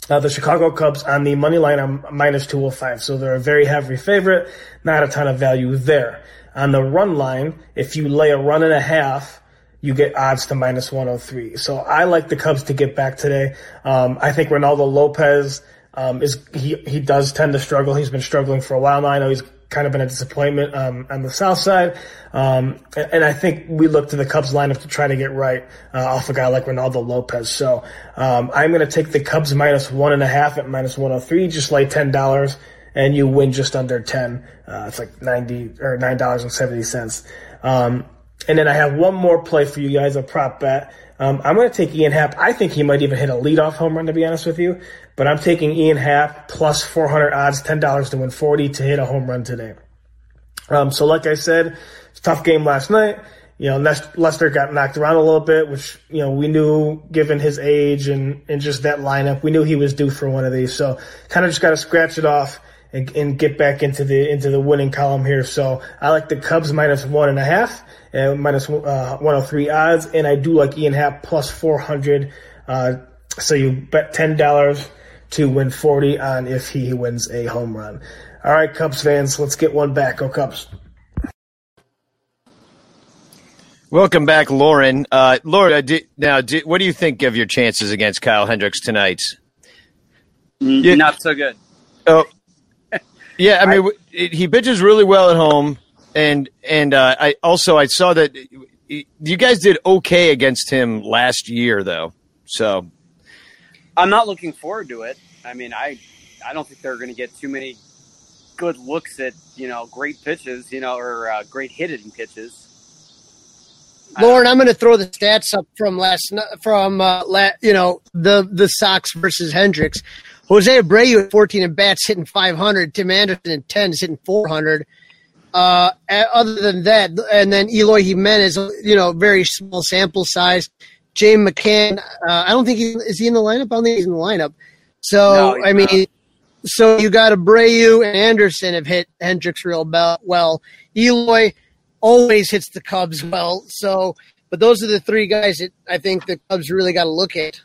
Speaker 5: Uh, the Chicago Cubs on the money line are minus 205. So they're a very heavy favorite. Not a ton of value there. On the run line, if you lay a run and a half, you get odds to minus 103. So I like the Cubs to get back today. Um, I think Ronaldo Lopez um, is he he does tend to struggle. He's been struggling for a while now. I know he's kind of been a disappointment um, on the south side. Um, and, and, I think we look to the Cubs lineup to try to get right uh, off a guy like Ronaldo Lopez. So um, I'm going to take the Cubs minus one and a half at minus 103. Just lay ten dollars and you win just under 10. Uh, it's like 90 or $9.70. Um, and then I have one more play for you guys, a prop bet. Um, I'm going to take Ian Happ. I think he might even hit a leadoff home run, to be honest with you. But I'm taking Ian Happ plus 400 odds, $10 to win 40 to hit a home run today. Um, so like I said, tough game last night. You know, Lester got knocked around a little bit, which, you know, we knew given his age and, and just that lineup, we knew he was due for one of these. So kind of just got to scratch it off and, and, get back into the into the winning column here. So I like the Cubs minus one and a half and minus uh, 103 odds, and I do like Ian Happ plus 400. Uh, so you bet ten dollars to win 40 on if he wins a home run. All right, Cubs fans, let's get one back. Go Cubs.
Speaker 1: Welcome back, Lauren. Uh, Lauren, uh, now, what do you think of your chances against Kyle Hendricks tonight?
Speaker 6: Mm, yeah. Not so good.
Speaker 1: Oh, yeah, I mean, I, he pitches really well at home, and and uh, I also I saw that you guys did okay against him last year, though. So
Speaker 6: I'm not looking forward to it. I mean, I I don't think they're going to get too many good looks at you know great pitches, you know, or uh, great hitting pitches.
Speaker 2: Lauren, I'm going to throw the stats up from last from uh, la, you know the the Sox versus Hendricks. Jose Abreu at 14 at bats hitting 500. Tim Anderson at 10 is hitting 400. Uh, other than that, and then Eloy Jimenez, you know, very small sample size. James McCann, uh, I don't think he is he in the lineup. I don't think he's in the lineup. So no, I mean, not. so you got Abreu and Anderson have hit Hendricks real well. Eloy always hits the Cubs well. So, but those are the three guys that I think the Cubs really got to look at.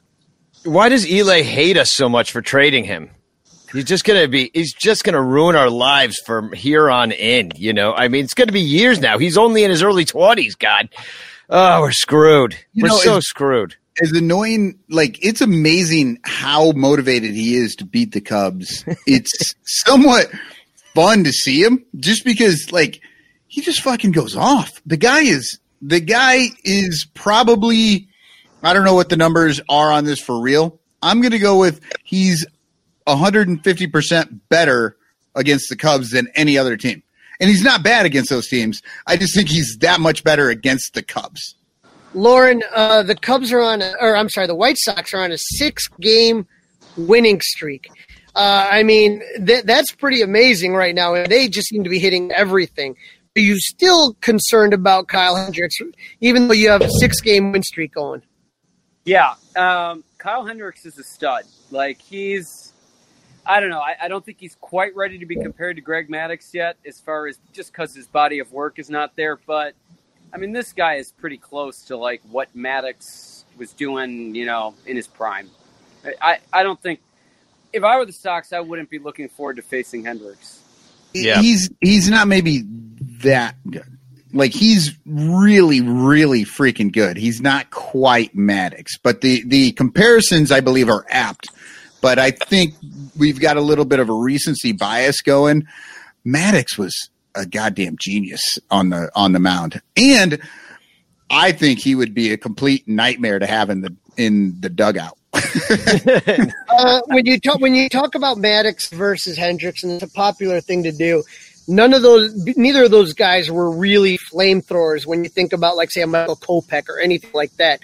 Speaker 1: Why does Eloy hate us so much for trading him? He's just gonna be. He's just gonna ruin our lives from here on in. You know, I mean, it's gonna be years now. He's only in his early twenties. God, oh, we're screwed.
Speaker 3: You
Speaker 1: we're
Speaker 3: know,
Speaker 1: so screwed.
Speaker 3: as annoying like it's amazing how motivated he is to beat the cubs it's somewhat fun to see him just because like he just fucking goes off the guy is the guy is probably i don't know what the numbers are on this for real i'm gonna go with he's 150% better against the cubs than any other team and he's not bad against those teams i just think he's that much better against the cubs
Speaker 2: Lauren, uh, the Cubs are on, a, or I'm sorry, the White Sox are on a six-game winning streak. Uh, I mean, th- that's pretty amazing right now, and they just seem to be hitting everything. Are you still concerned about Kyle Hendricks, even though you have a six-game win streak going?
Speaker 6: Yeah, um, Kyle Hendricks is a stud. Like he's, I don't know. I, I don't think he's quite ready to be compared to Greg Maddux yet, as far as just because his body of work is not there. But I mean, this guy is pretty close to like what Maddox was doing, you know, in his prime. I, I, I don't think if I were the Sox, I wouldn't be looking forward to facing Hendricks.
Speaker 1: Yeah.
Speaker 3: he's he's not maybe that good. Like he's really, really freaking good. He's not quite Maddux, but the the comparisons I believe are apt. But I think we've got a little bit of a recency bias going. Maddux was a goddamn genius on the on the mound, and I think he would be a complete nightmare to have in the in the dugout.
Speaker 2: Uh, when you talk when you talk about Maddux versus Hendricks, and it's a popular thing to do. None of those, neither of those guys were really flamethrowers. When you think about, like, say, a Michael Kopech or anything like that,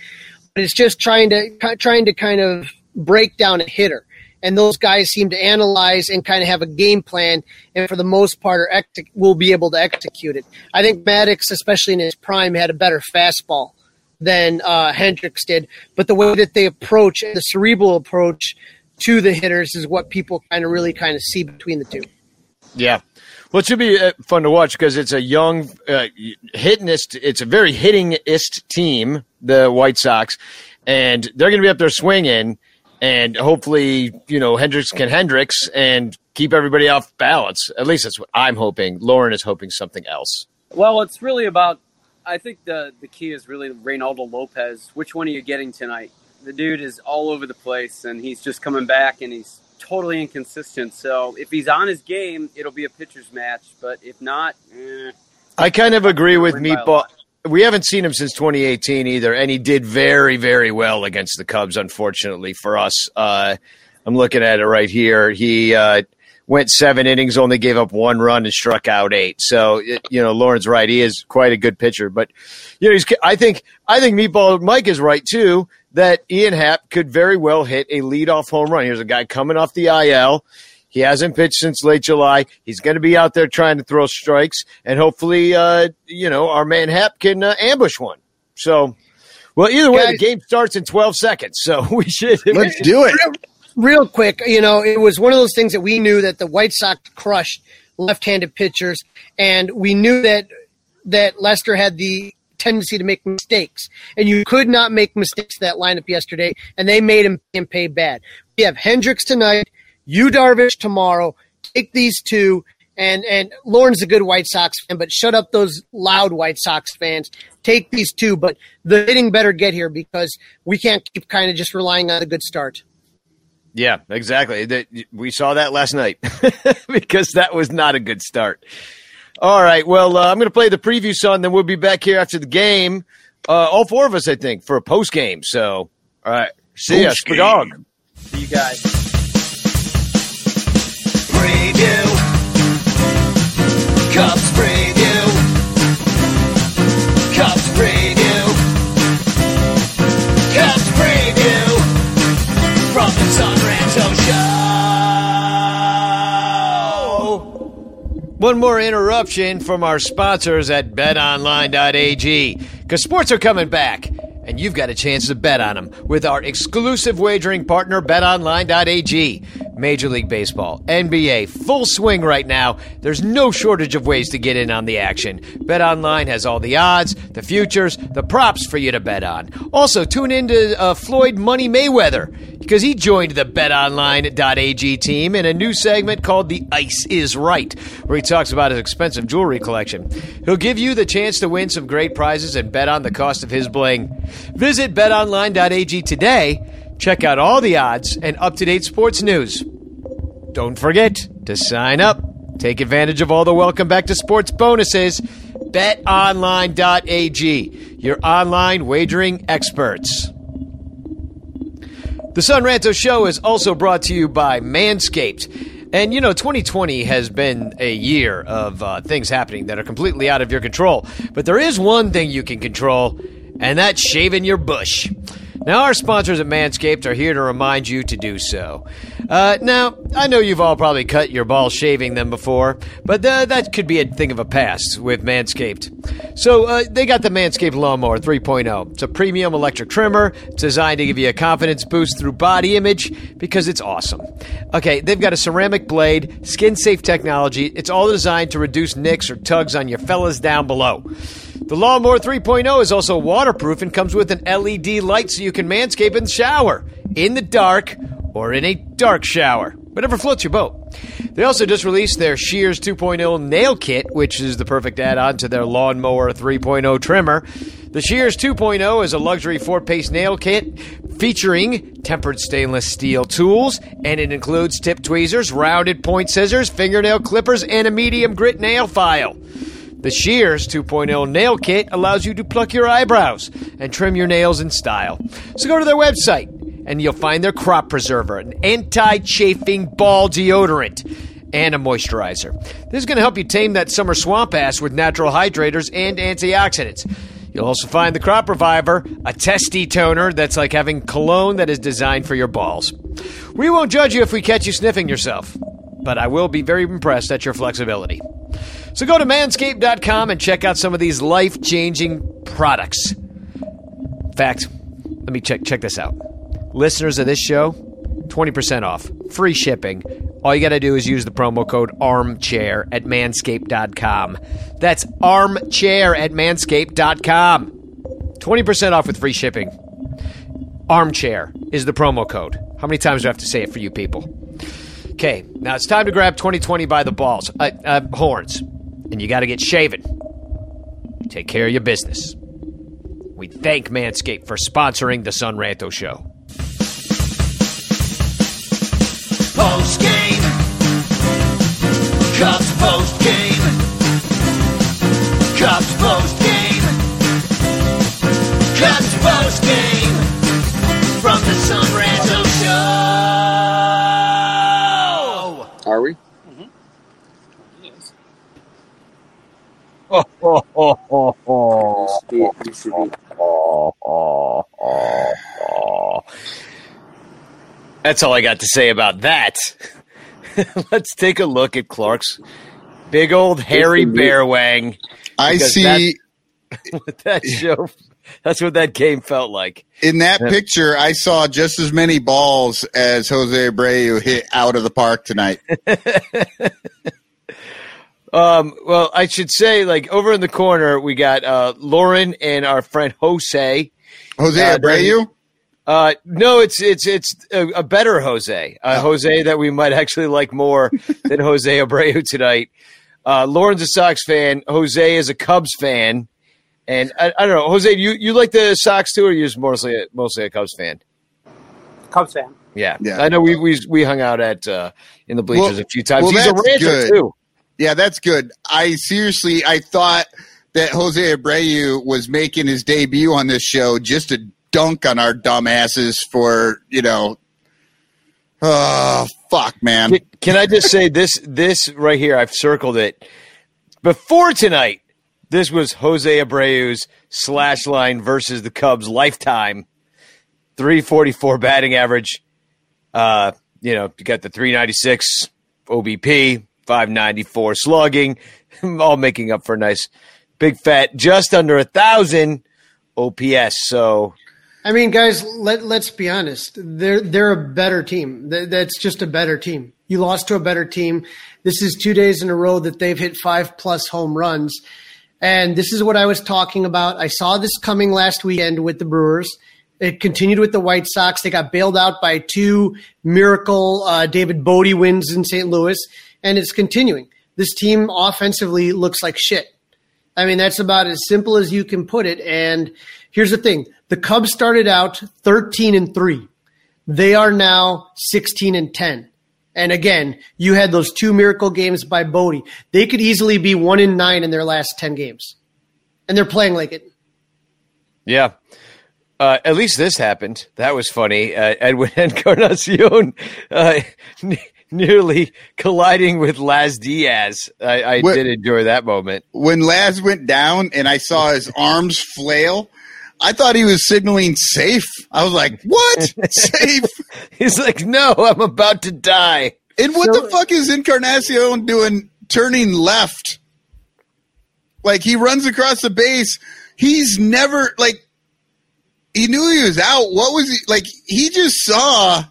Speaker 2: but it's just trying to trying to kind of break down a hitter. And those guys seem to analyze and kind of have a game plan, and for the most part, are ex- will be able to execute it. I think Maddux, especially in his prime, had a better fastball than uh, Hendricks did. But the way that they approach, the cerebral approach to the hitters, is what people kind of really kind of see between the two.
Speaker 1: Yeah. Well, it should be uh, fun to watch because it's a young uh, hittingist. It's a very hittingist team, the White Sox, and they're going to be up there swinging, and hopefully, you know, Hendricks can Hendricks and keep everybody off balance. At least that's what I'm hoping. Lauren is hoping something else.
Speaker 6: Well, it's really about. I think the the key is really Reynaldo Lopez. Which one are you getting tonight? The dude is all over the place, and he's just coming back, and he's totally inconsistent. So if he's on his game, it'll be a pitcher's match. But if not, eh,
Speaker 1: I kind of agree with
Speaker 6: Win by a
Speaker 1: Meatball. We haven't seen him since 2018 either, and he did very, very well against the Cubs. Unfortunately for us, uh, I'm looking at it right here. He uh, went seven innings, only gave up one run, and struck out eight. So it, you know, Lauren's right. He is quite a good pitcher, but you know, he's. I think I think Meatball Mike is right too. That Ian Happ could very well hit a leadoff home run. Here's a guy coming off the IL. He hasn't pitched since late July. He's going to be out there trying to throw strikes, and hopefully, uh, you know, our man Happ can uh, ambush one. So, well, either way, the game starts in 12 seconds, so we should.
Speaker 3: Let's do it.
Speaker 2: Real quick, you know, it was one of those things that we knew that the White Sox crushed left-handed pitchers, and we knew that that Lester had the tendency to make mistakes, and you could not make mistakes that lineup yesterday, and they made him, pay bad. We have Hendricks tonight, you Darvish tomorrow. Take these two, and and Lauren's a good White Sox fan, but shut up those loud White Sox fans. Take these two, but the hitting better get here because we can't keep kind of just relying on a good start.
Speaker 1: Yeah, exactly. That- We saw that last night because that was not a good start. All right. Well, uh, I'm going to play the preview song, then we'll be back here after the game. Uh, all four of us, I think, for a post game. So, all right. See ya,
Speaker 3: Post-game.
Speaker 1: Dog.
Speaker 6: see you guys.
Speaker 7: Preview. Cubs preview. Cubs preview. Cubs preview. From the Son Ranto Show.
Speaker 1: One more interruption from our sponsors at betonline.ag because sports are coming back and you've got a chance to bet on them with our exclusive wagering partner betonline.ag. Major League Baseball, NBA, full swing right now. There's no shortage of ways to get in on the action. BetOnline has all the odds, the futures, the props for you to bet on. Also, tune in to uh, Floyd Money Mayweather because he joined the BetOnline.ag team in a new segment called The Ice is Right, where he talks about his expensive jewelry collection. He'll give you the chance to win some great prizes and bet on the cost of his bling. Visit BetOnline.ag today. Check out all the odds and up to date sports news. Don't forget to sign up. Take advantage of all the welcome back to sports bonuses. BetOnline.ag, your online wagering experts. The Son Ranto Show is also brought to you by Manscaped. And you know, 2020 has been a year of uh, things happening that are completely out of your control. But there is one thing you can control, and that's shaving your bush. Now, our sponsors at Manscaped are here to remind you to do so. Uh, now, I know you've all probably cut your balls shaving them before, but uh, that could be a thing of a past with Manscaped. So, uh, they got the Manscaped Lawnmower 3.0. It's a premium electric trimmer. It's designed to give you a confidence boost through body image because it's awesome. Okay, they've got a ceramic blade, skin safe technology. It's all designed to reduce nicks or tugs on your fellas down below. The Lawnmower 3.0 is also waterproof and comes with an LED light so you can manscape in the shower, in the dark, or in a dark shower. Whatever floats your boat. They also just released their Shears 2.0 nail kit, which is the perfect add on to their Lawnmower 3.0 trimmer. The Shears 2.0 is a luxury four piece nail kit featuring tempered stainless steel tools, and it includes tip tweezers, rounded point scissors, fingernail clippers, and a medium grit nail file. The Shears 2.0 nail kit allows you to pluck your eyebrows and trim your nails in style. So go to their website and you'll find their crop preserver, an anti chafing ball deodorant, and a moisturizer. This is going to help you tame that summer swamp ass with natural hydrators and antioxidants. You'll also find the Crop Reviver, a testy toner that's like having cologne that is designed for your balls. We won't judge you if we catch you sniffing yourself, but I will be very impressed at your flexibility. So go to manscaped.com and check out some of these life changing products. In fact, let me check check this out. Listeners of this show, 20% off, free shipping. All you got to do is use the promo code armchair at manscaped.com. That's armchair at manscaped.com. 20% off with free shipping. Armchair is the promo code. How many times do I have to say it for you people? Okay, now it's time to grab 2020 by the balls, uh, uh, horns, and you got to get shaven. Take care of your business. We thank Manscaped for sponsoring the Son Ranto Show.
Speaker 7: Post game. Cubs post game. Cubs post game. Cubs post game. From the Son Ranto Show.
Speaker 8: Used to be- used to be-
Speaker 1: That's all I got to say about that. Let's take a look at Clark's big old hairy bear wang.
Speaker 3: I see
Speaker 1: What that show, that's what that game felt like.
Speaker 3: in that picture. I saw just as many balls as Jose Abreu hit out of the park tonight.
Speaker 1: Um, well, I should say, like over in the corner, we got uh, Lauren and our friend Jose.
Speaker 3: Jose
Speaker 1: Uh,
Speaker 3: Abreu.
Speaker 1: Uh, no, it's it's it's a, a better Jose, a Jose that we might actually like more than Jose Abreu tonight. Uh, Lauren's a Sox fan. Jose is a Cubs fan, and I, I don't know, Jose. You you like the Sox too, or you're just mostly a, mostly a Cubs fan?
Speaker 2: Cubs fan.
Speaker 1: Yeah,
Speaker 3: Yeah.
Speaker 1: I know we we we hung out at uh, in the bleachers
Speaker 3: Well-
Speaker 1: a few times.
Speaker 3: well,
Speaker 1: He's a
Speaker 3: that's
Speaker 1: rancher
Speaker 3: good.
Speaker 1: too.
Speaker 3: Yeah, that's good. I seriously, I thought that Jose Abreu was making his debut on this show just to dunk on our dumbasses for you know. Oh fuck, man!
Speaker 1: Can, I just say this? This right here, I've circled it. Before tonight, this was Jose Abreu's slash line versus the Cubs lifetime. Three forty four batting average. Uh, you know, you got the three ninety six OBP, five ninety four slugging, all making up for a nice big fat just under a thousand OPS. So
Speaker 2: I mean, guys, let let's be honest. They're they're a better team. That's just a better team. You lost to a better team. This is two days in a row that they've hit five plus home runs, and this is what I was talking about. I saw this coming last weekend with the Brewers. It continued with the White Sox. They got bailed out by two miracle uh, David Bote wins in St. Louis, and it's continuing. This team offensively looks like shit. I mean, that's about as simple as you can put it. And here's the thing: the Cubs started out 13 and three. They are now 16 and 10. And again, you had those two miracle games by Bote. They could easily be one in nine in their last 10 games, and they're playing like it.
Speaker 1: Yeah. Uh, at least this happened. That was funny. Uh, Edwin Encarnacion uh, nearly colliding with Laz Diaz. I, I
Speaker 3: What-
Speaker 1: did enjoy that moment.
Speaker 3: When Laz went down and I saw his arms flail, I thought he was signaling safe. I was like, "What? safe?"
Speaker 1: He's like, "No, I'm about to die."
Speaker 3: And what the fuck is Encarnacion doing turning left? Like he runs across the base. He's never like he knew he was out. What was he like? He just saw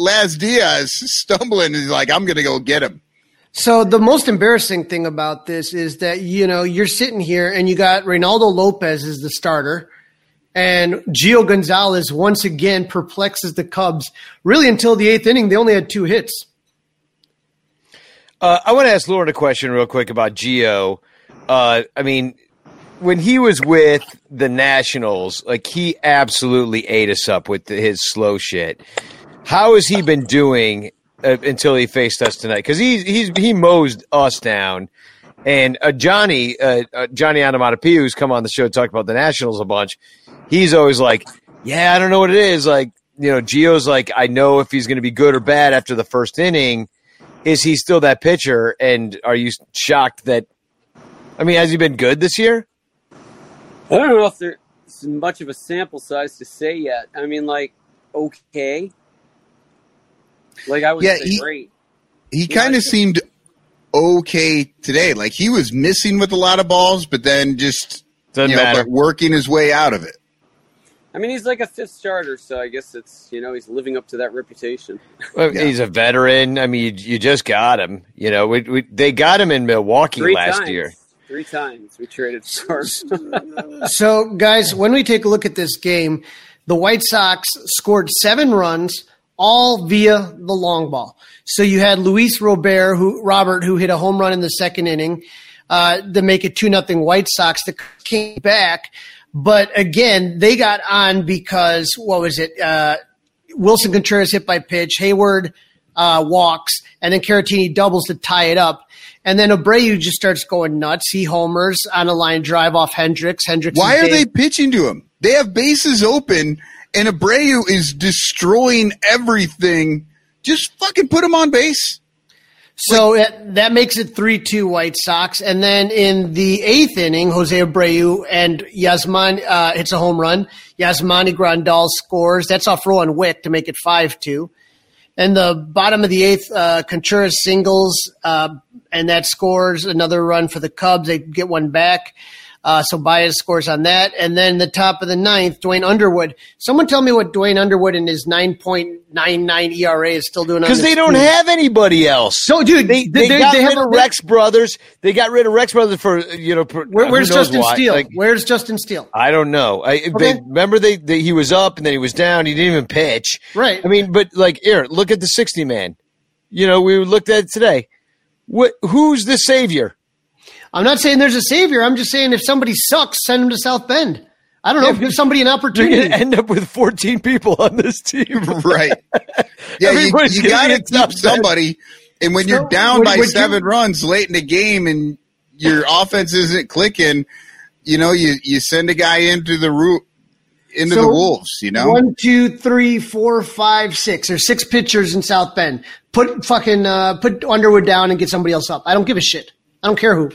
Speaker 3: Laz Diaz stumbling and he's like, I'm gonna go get him.
Speaker 2: So the most embarrassing thing about this is that you know you're sitting here and you got Reynaldo Lopez as the starter, and Gio Gonzalez once again perplexes the Cubs. Really, until the eighth inning, they only had two hits.
Speaker 1: Uh, I want to ask Lauren a question real quick about Gio. Uh, I mean, when he was with the Nationals, like he absolutely ate us up with his slow shit. How has he been doing uh, until he faced us tonight? Because he he's he mows us down. And uh, Johnny uh, uh, Johnny Onomatopoeia, who's come on the show to talk about the Nationals a bunch, he's always like, "Yeah, I don't know what it is." Like, you know, Gio's like, "I know if he's going to be good or bad after the first inning." is he still that pitcher? And are you shocked that? I mean, has he been good this year?
Speaker 6: I don't know if there's much of a sample size to say yet. I mean, like, okay. Like, I would
Speaker 3: Yeah,
Speaker 6: say
Speaker 3: he-
Speaker 6: great.
Speaker 3: He
Speaker 6: Yeah,
Speaker 3: kind of seemed okay today. Like he was missing with a lot of balls, but then just
Speaker 1: Doesn't
Speaker 3: you know,
Speaker 1: matter.
Speaker 3: but working his way out of it.
Speaker 6: I mean, he's like a fifth starter, so I guess it's, you know, he's living up to that reputation.
Speaker 1: Well,
Speaker 3: Yeah.
Speaker 1: He's a veteran. I mean, you, you just got him. You know, we, we, they got him in Milwaukee
Speaker 6: Three
Speaker 1: last
Speaker 6: times.
Speaker 1: year.
Speaker 6: Three times we traded for him.
Speaker 2: So, guys, when we take a look at this game, the White Sox scored seven runs, all via the long ball. So you had Luis Robert, who Robert, who hit a home run in the second inning uh, to make it two nothing White Sox. That came back, but again, they got on because what was it? Uh, Willson Contreras hit by pitch, Heyward uh, walks, and then Caratini doubles to tie it up. And then Abreu just starts going nuts. He homers on a line drive off Hendricks. Hendricks.
Speaker 3: Why are they pitching to him? They have bases open, and Abreu is destroying everything. Just fucking put him on base.
Speaker 2: So that makes it 3 2 White Sox. And then in the eighth inning, Jose Abreu and Yasman uh, hits a home run. Yasmani Grandal scores. That's off Rowan Wick to make it 5 2. And the bottom of the eighth, uh, Contreras singles, uh, and that scores another run for the Cubs. They get one back. Uh, so Baez scores on that. And then the top of the ninth, Duane Underwood. Someone tell me what Duane Underwood in his 9.99 ERA is still doing
Speaker 1: Because they don't
Speaker 2: team.
Speaker 1: have anybody else.
Speaker 2: So, dude,
Speaker 1: they,
Speaker 2: they-
Speaker 1: they,
Speaker 2: they-
Speaker 1: got
Speaker 2: they have
Speaker 1: rid
Speaker 2: a-
Speaker 1: of Rex Brothers. They got rid of Rex Brothers for you know. For,
Speaker 2: Where, where's Justin
Speaker 1: why.
Speaker 2: Steele?
Speaker 1: Like,
Speaker 2: where's Justin Steele?
Speaker 1: I don't know. I they, remember they, they he was up and then he was down. He didn't even pitch.
Speaker 2: Right.
Speaker 1: I mean, but like here, look at the sixty man. You know, we looked at it today. What? Who's the savior?
Speaker 2: I'm not saying there's a savior. I'm just saying if somebody sucks, send them to South Bend. I don't know. give somebody an opportunity.
Speaker 1: going to end up with fourteen people on this team.
Speaker 3: Right. Yeah, you, you got to keep somebody. And when you're down
Speaker 2: would-
Speaker 3: by
Speaker 2: would you-
Speaker 3: seven runs late in the game and your offense isn't clicking, you know, you, you send a guy into the root into
Speaker 2: So,
Speaker 3: the wolves. You know,
Speaker 2: One, two, three, four, five, six. There's six pitchers in South Bend. Put fucking uh, put Underwood down and get somebody else up. I don't give a shit. I don't care who.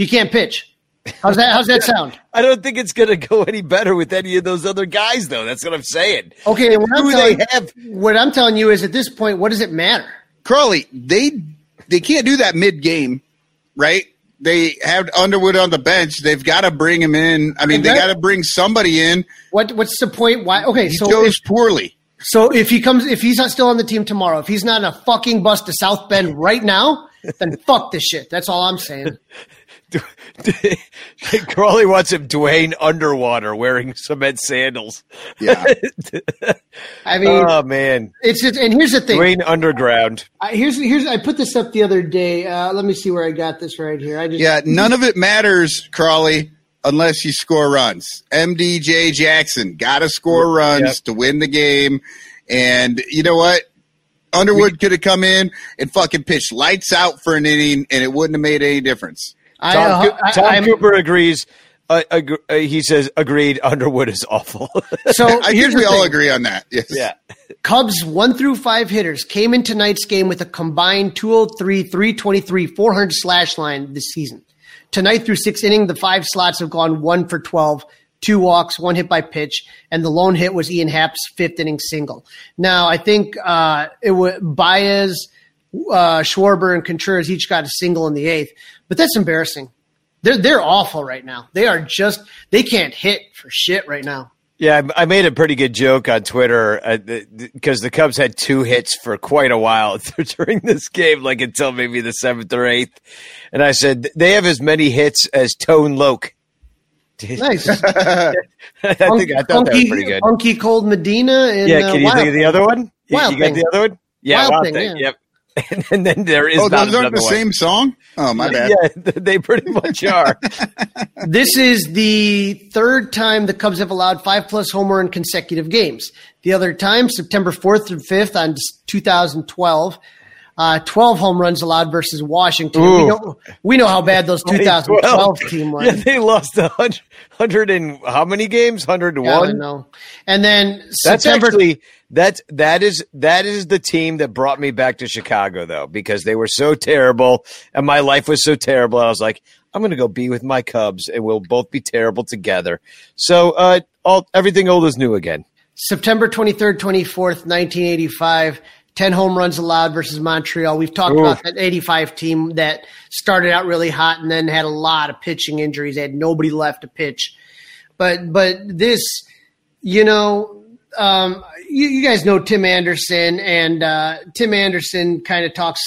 Speaker 2: He can't pitch. How's that? How's that sound?
Speaker 1: I don't think it's going to go any better with any of those other guys, though. That's what I'm saying.
Speaker 2: Okay, what I'm,
Speaker 1: Who
Speaker 2: telling,
Speaker 1: they have?
Speaker 2: what I'm telling you is at this point, what does it matter?
Speaker 3: Crawley, they they can't do that mid game, right? they have Underwood on the bench. They've got to bring him in. I mean, they got to bring somebody in.
Speaker 2: What what's the point? Why? Okay,
Speaker 3: He
Speaker 2: so
Speaker 3: chose
Speaker 2: if,
Speaker 3: poorly.
Speaker 2: so if he comes, if he's not still on the team tomorrow, if he's not in a fucking bus to South Bend right now, then fuck this shit. That's all I'm saying.
Speaker 1: Crawley wants him Dwayne underwater wearing cement sandals.
Speaker 3: Yeah.
Speaker 2: I mean,
Speaker 1: oh man,
Speaker 2: it's just, and here's the thing.
Speaker 1: Dwayne underground.
Speaker 2: I, here's here's I put this up the other day. Uh, let me see where I got this right here. I just
Speaker 3: Yeah, none of it matters, Crawley, unless you score runs. MDJ Jackson got to score runs
Speaker 1: Yep.
Speaker 3: to win the game. And you know what? Underwood could have come in and fucking pitched lights out for an inning, and it wouldn't have made any difference.
Speaker 2: I,
Speaker 1: Tom,
Speaker 2: uh, I-
Speaker 1: Tom
Speaker 2: I'm-
Speaker 1: Cooper agrees. Uh, ag- uh, he says agreed. Underwood is awful.
Speaker 2: So
Speaker 3: I
Speaker 2: here's
Speaker 3: think we all
Speaker 2: thing.
Speaker 3: agree on that. Yes.
Speaker 1: yeah,
Speaker 2: Cubs one through five hitters came in tonight's game with a combined 203, 323, 400 slash line this season. Tonight through six inning, the five slots have gone one for 12, two walks, one hit by pitch, and the lone hit was Ian Happ's fifth inning single. Now, I think uh, it was Baez, uh, Schwarber, and Contreras each got a single in the eighth, but that's embarrassing. They're they're awful right now. They are just they can't hit for shit right now.
Speaker 1: yeah. I made a pretty good joke on Twitter because the Cubs had two hits for quite a while during this game, like until maybe the seventh or eighth. And I said they have as many hits as Tone Loc.
Speaker 2: Nice.
Speaker 1: I think I thought that was pretty good.
Speaker 2: Funky Cold Medina and
Speaker 1: Yeah,
Speaker 2: uh,
Speaker 1: can you
Speaker 2: Wild
Speaker 1: think of the other one? You,
Speaker 2: Wild
Speaker 1: you got
Speaker 2: Thing.
Speaker 1: the other one? Yeah,
Speaker 2: Wild
Speaker 1: Wild,
Speaker 2: Thing,
Speaker 1: Thing.
Speaker 2: yeah.
Speaker 1: Yep. And, and then there is
Speaker 3: Oh,
Speaker 1: not
Speaker 3: those aren't the
Speaker 1: one.
Speaker 3: same song? Oh, my bad.
Speaker 1: Yeah, they pretty much are.
Speaker 2: This is the third time the Cubs have allowed five plus homer in consecutive games. The other time, September 4th and 5th on 2012, uh, 12 home runs allowed versus Washington. We know, we know how bad those 2012 team was.
Speaker 1: Yeah, they lost a hundred, hundred and how many games? 101? and
Speaker 2: I know. And then
Speaker 1: That's
Speaker 2: September
Speaker 1: actually that's that is that is the team that brought me back to Chicago though because they were so terrible and my life was so terrible. I was like, I'm going to go be with my Cubs and we'll both be terrible together. So uh, all everything old is new again.
Speaker 2: September 23rd, 24th, 1985. 10 home runs allowed versus Montreal. We've talked
Speaker 1: Oof.
Speaker 2: about that 85 team that started out really hot and then had a lot of pitching injuries. They had nobody left to pitch. But but this, you know, um, you, you guys know Tim Anderson, and uh, Tim Anderson kind of talks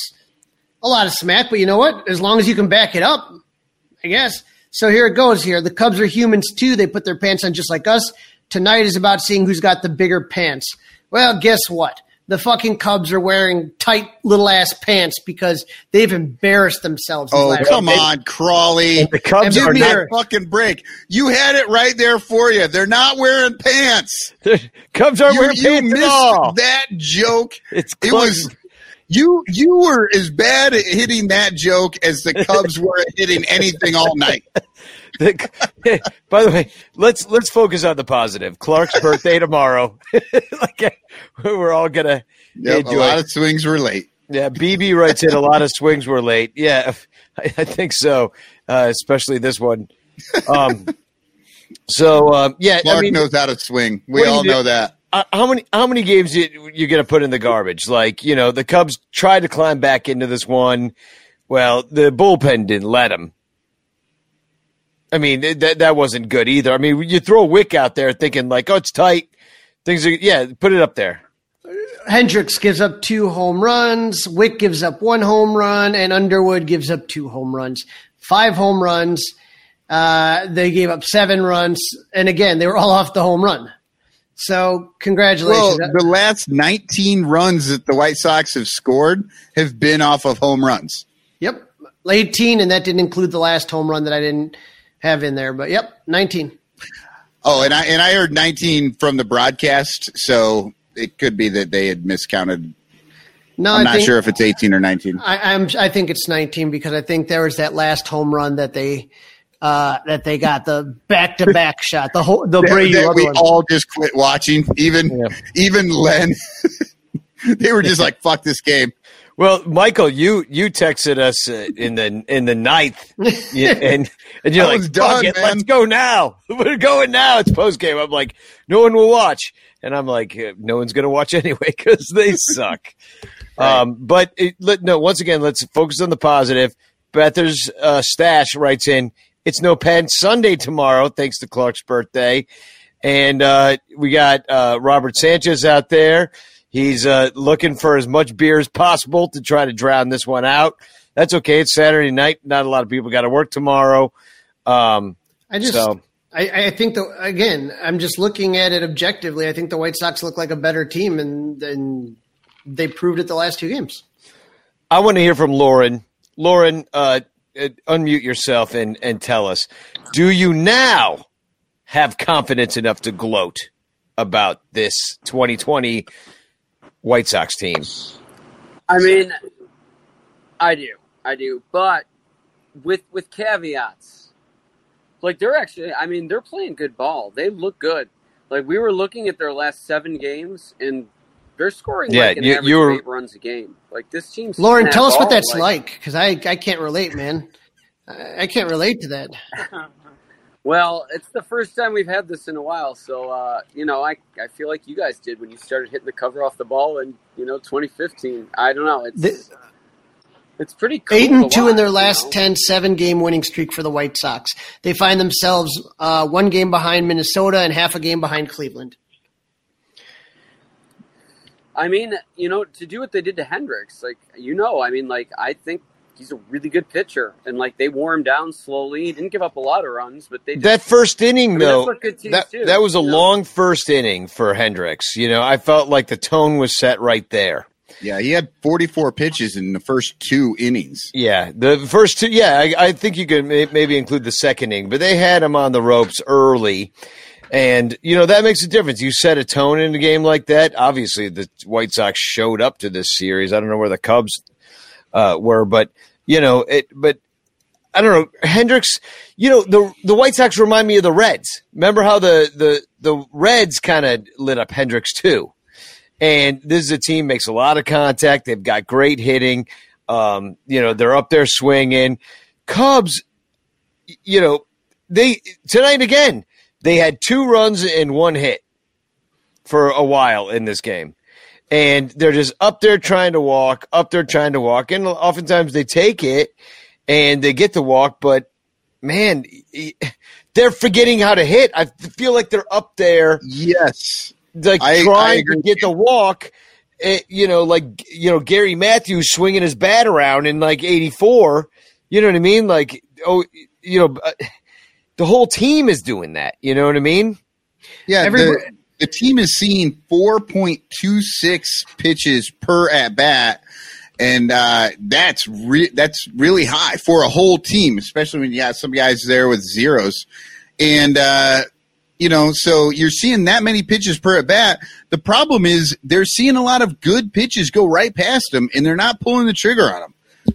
Speaker 2: a lot of smack, but you know what? As long as you can back it up, I guess. So here it goes here. The Cubs are humans too. They put their pants on just like us. Tonight is about seeing who's got the bigger pants. Well, guess what? The fucking Cubs are wearing tight little ass pants because they've embarrassed themselves.
Speaker 3: Oh,
Speaker 2: last-
Speaker 3: come on, Crawley.
Speaker 1: The Cubs
Speaker 3: Give
Speaker 1: are
Speaker 3: me
Speaker 1: not
Speaker 3: a fucking break. You had it right there for you. They're not wearing pants.
Speaker 1: The Cubs aren't
Speaker 3: You,
Speaker 1: wearing
Speaker 3: you
Speaker 1: pants at
Speaker 3: missed
Speaker 1: all.
Speaker 3: that joke.
Speaker 1: It's
Speaker 3: it was you. You were as bad at hitting that joke as the Cubs were at hitting anything all night.
Speaker 1: The- by the way, let's let's focus on the positive. Clark's birthday tomorrow. like we're all gonna
Speaker 3: Yep, a lot of swings were late.
Speaker 1: Yeah, BB writes in a lot of swings were late. Yeah, I, I think so, uh, especially this one. Um, so um, yeah,
Speaker 3: Clark
Speaker 1: I mean,
Speaker 3: knows how to swing. We all know that.
Speaker 1: uh, how many how many games you you gonna put in the garbage? Like you know, the Cubs tried to climb back into this one. Well, the bullpen didn't let them. I mean, that that wasn't good either. I mean, you throw a wick out there thinking like, oh, it's tight. Things are yeah, put it up there.
Speaker 2: Hendricks gives up two home runs. Wick gives up one home run, and Underwood gives up two home runs. Five home runs. Uh, they gave up seven runs, and again, they were all off the home run. So, congratulations.
Speaker 3: Well, the last 19 runs that the White Sox have scored have been off of home runs.
Speaker 2: yep, 18, and that didn't include the last home run that I didn't have in there. But yep, 19.
Speaker 3: Oh, and I and I heard 19 from the broadcast, so it could be that they had miscounted.
Speaker 2: No,
Speaker 3: I'm
Speaker 2: I
Speaker 3: not
Speaker 2: think,
Speaker 3: sure if it's 18 or 19.
Speaker 2: I, I'm. I think it's 19 because I think there was that last home run that they uh, that they got the back to back shot, the whole the
Speaker 3: That,
Speaker 2: Brady
Speaker 3: that
Speaker 2: other
Speaker 3: we
Speaker 2: one.
Speaker 3: all just quit watching. Even
Speaker 1: Yeah.
Speaker 3: even Len, they were just like, "Fuck this game."
Speaker 1: Well, Michael, you you texted us uh, in the in the ninth, and and you're like,
Speaker 3: was
Speaker 1: "Fuck
Speaker 3: done,
Speaker 1: it, let's go now. We're going now. It's post game. I'm like, no one will watch, and I'm like, uh, no one's gonna watch anyway because they suck. Um, but it, let, no, once again, let's focus on the positive. Bethers uh, Stash writes in, it's no pen Sunday tomorrow, thanks to Clark's birthday. And uh, we got uh, Robert Sanchez out there. He's uh, looking for as much beer as possible to try to drown this one out. That's okay. It's Saturday night. Not a lot of people got to work tomorrow. Um,
Speaker 2: I just,
Speaker 1: so
Speaker 2: I, I think the again, I'm just looking at it objectively. I think the White Sox look like a better team, and, and they proved it the last two games.
Speaker 1: I want to hear from Lauren. Lauren, uh, uh, unmute yourself and, and tell us: Do you now have confidence enough to gloat about this 2020 White Sox team?
Speaker 6: I mean, I do, I do, but with with caveats. Like they're actually, I mean, they're playing good ball. They look good. Like we were looking at their last seven games, and they're scoring
Speaker 1: Yeah,
Speaker 6: like an
Speaker 1: you-
Speaker 6: average
Speaker 1: you were-
Speaker 6: eight runs a game. Like this team's
Speaker 2: Lauren, tell us what that's like, because I, I can't relate, man. I, I can't relate to that.
Speaker 6: Well, it's the first time we've had this in a while, so uh, you know, I I feel like you guys did when you started hitting the cover off the ball in you know 2015. I don't know, it's
Speaker 2: The-
Speaker 6: it's pretty cool.
Speaker 2: Eight and two in their last
Speaker 6: you know?
Speaker 2: 10, seven game winning streak for the White Sox. They find themselves uh, one game behind Minnesota and half a game behind Cleveland.
Speaker 6: I mean, you know, to do what they did to Hendricks, like you know, I mean, like I think he's a really good pitcher, and like they wore him down slowly. He didn't give up a lot of runs, but they just,
Speaker 1: That first inning,
Speaker 6: I mean,
Speaker 1: though,
Speaker 6: what good teams
Speaker 1: that,
Speaker 6: do,
Speaker 1: that was a
Speaker 6: you know?
Speaker 1: long first inning for Hendricks. You know, I felt like the tone was set right there.
Speaker 3: Yeah, he had 44 pitches in the first two innings.
Speaker 1: Yeah, the first two. Yeah, I, I think you could may, maybe include the second inning, but they had him on the ropes early, and you know that makes a difference. You set a tone in a game like that. Obviously, the White Sox showed up to this series. I don't know where the Cubs uh, were, but you know it. But I don't know Hendricks. You know the the White Sox remind me of the Reds. Remember how the the the Reds kind of lit up Hendricks too. And this is a team makes a lot of contact. They've got great hitting. Um, you know, they're up there swinging. Cubs, you know, they tonight again, they had two runs and one hit for a while in this game. And they're just up there trying to walk, up there trying to walk. And oftentimes they take it and they get to walk, but man, they're forgetting how to hit. I feel like they're up there
Speaker 3: Yes.
Speaker 1: like
Speaker 3: I- I
Speaker 1: trying
Speaker 3: agree
Speaker 1: to get the walk. eh, you know, like you know Gary Matthews swinging his bat around in like '84. You know what I mean? Like oh, you know, uh, the whole team is doing that. You know what I mean?
Speaker 3: Yeah, the, the team is seeing 4.26 pitches per at bat, and uh, that's re- that's really high for a whole team, especially when you have some guys there with zeros. And uh, you know, so you're seeing that many pitches per at bat. The problem is they're seeing a lot of good pitches go right past them, and they're not pulling the trigger on them.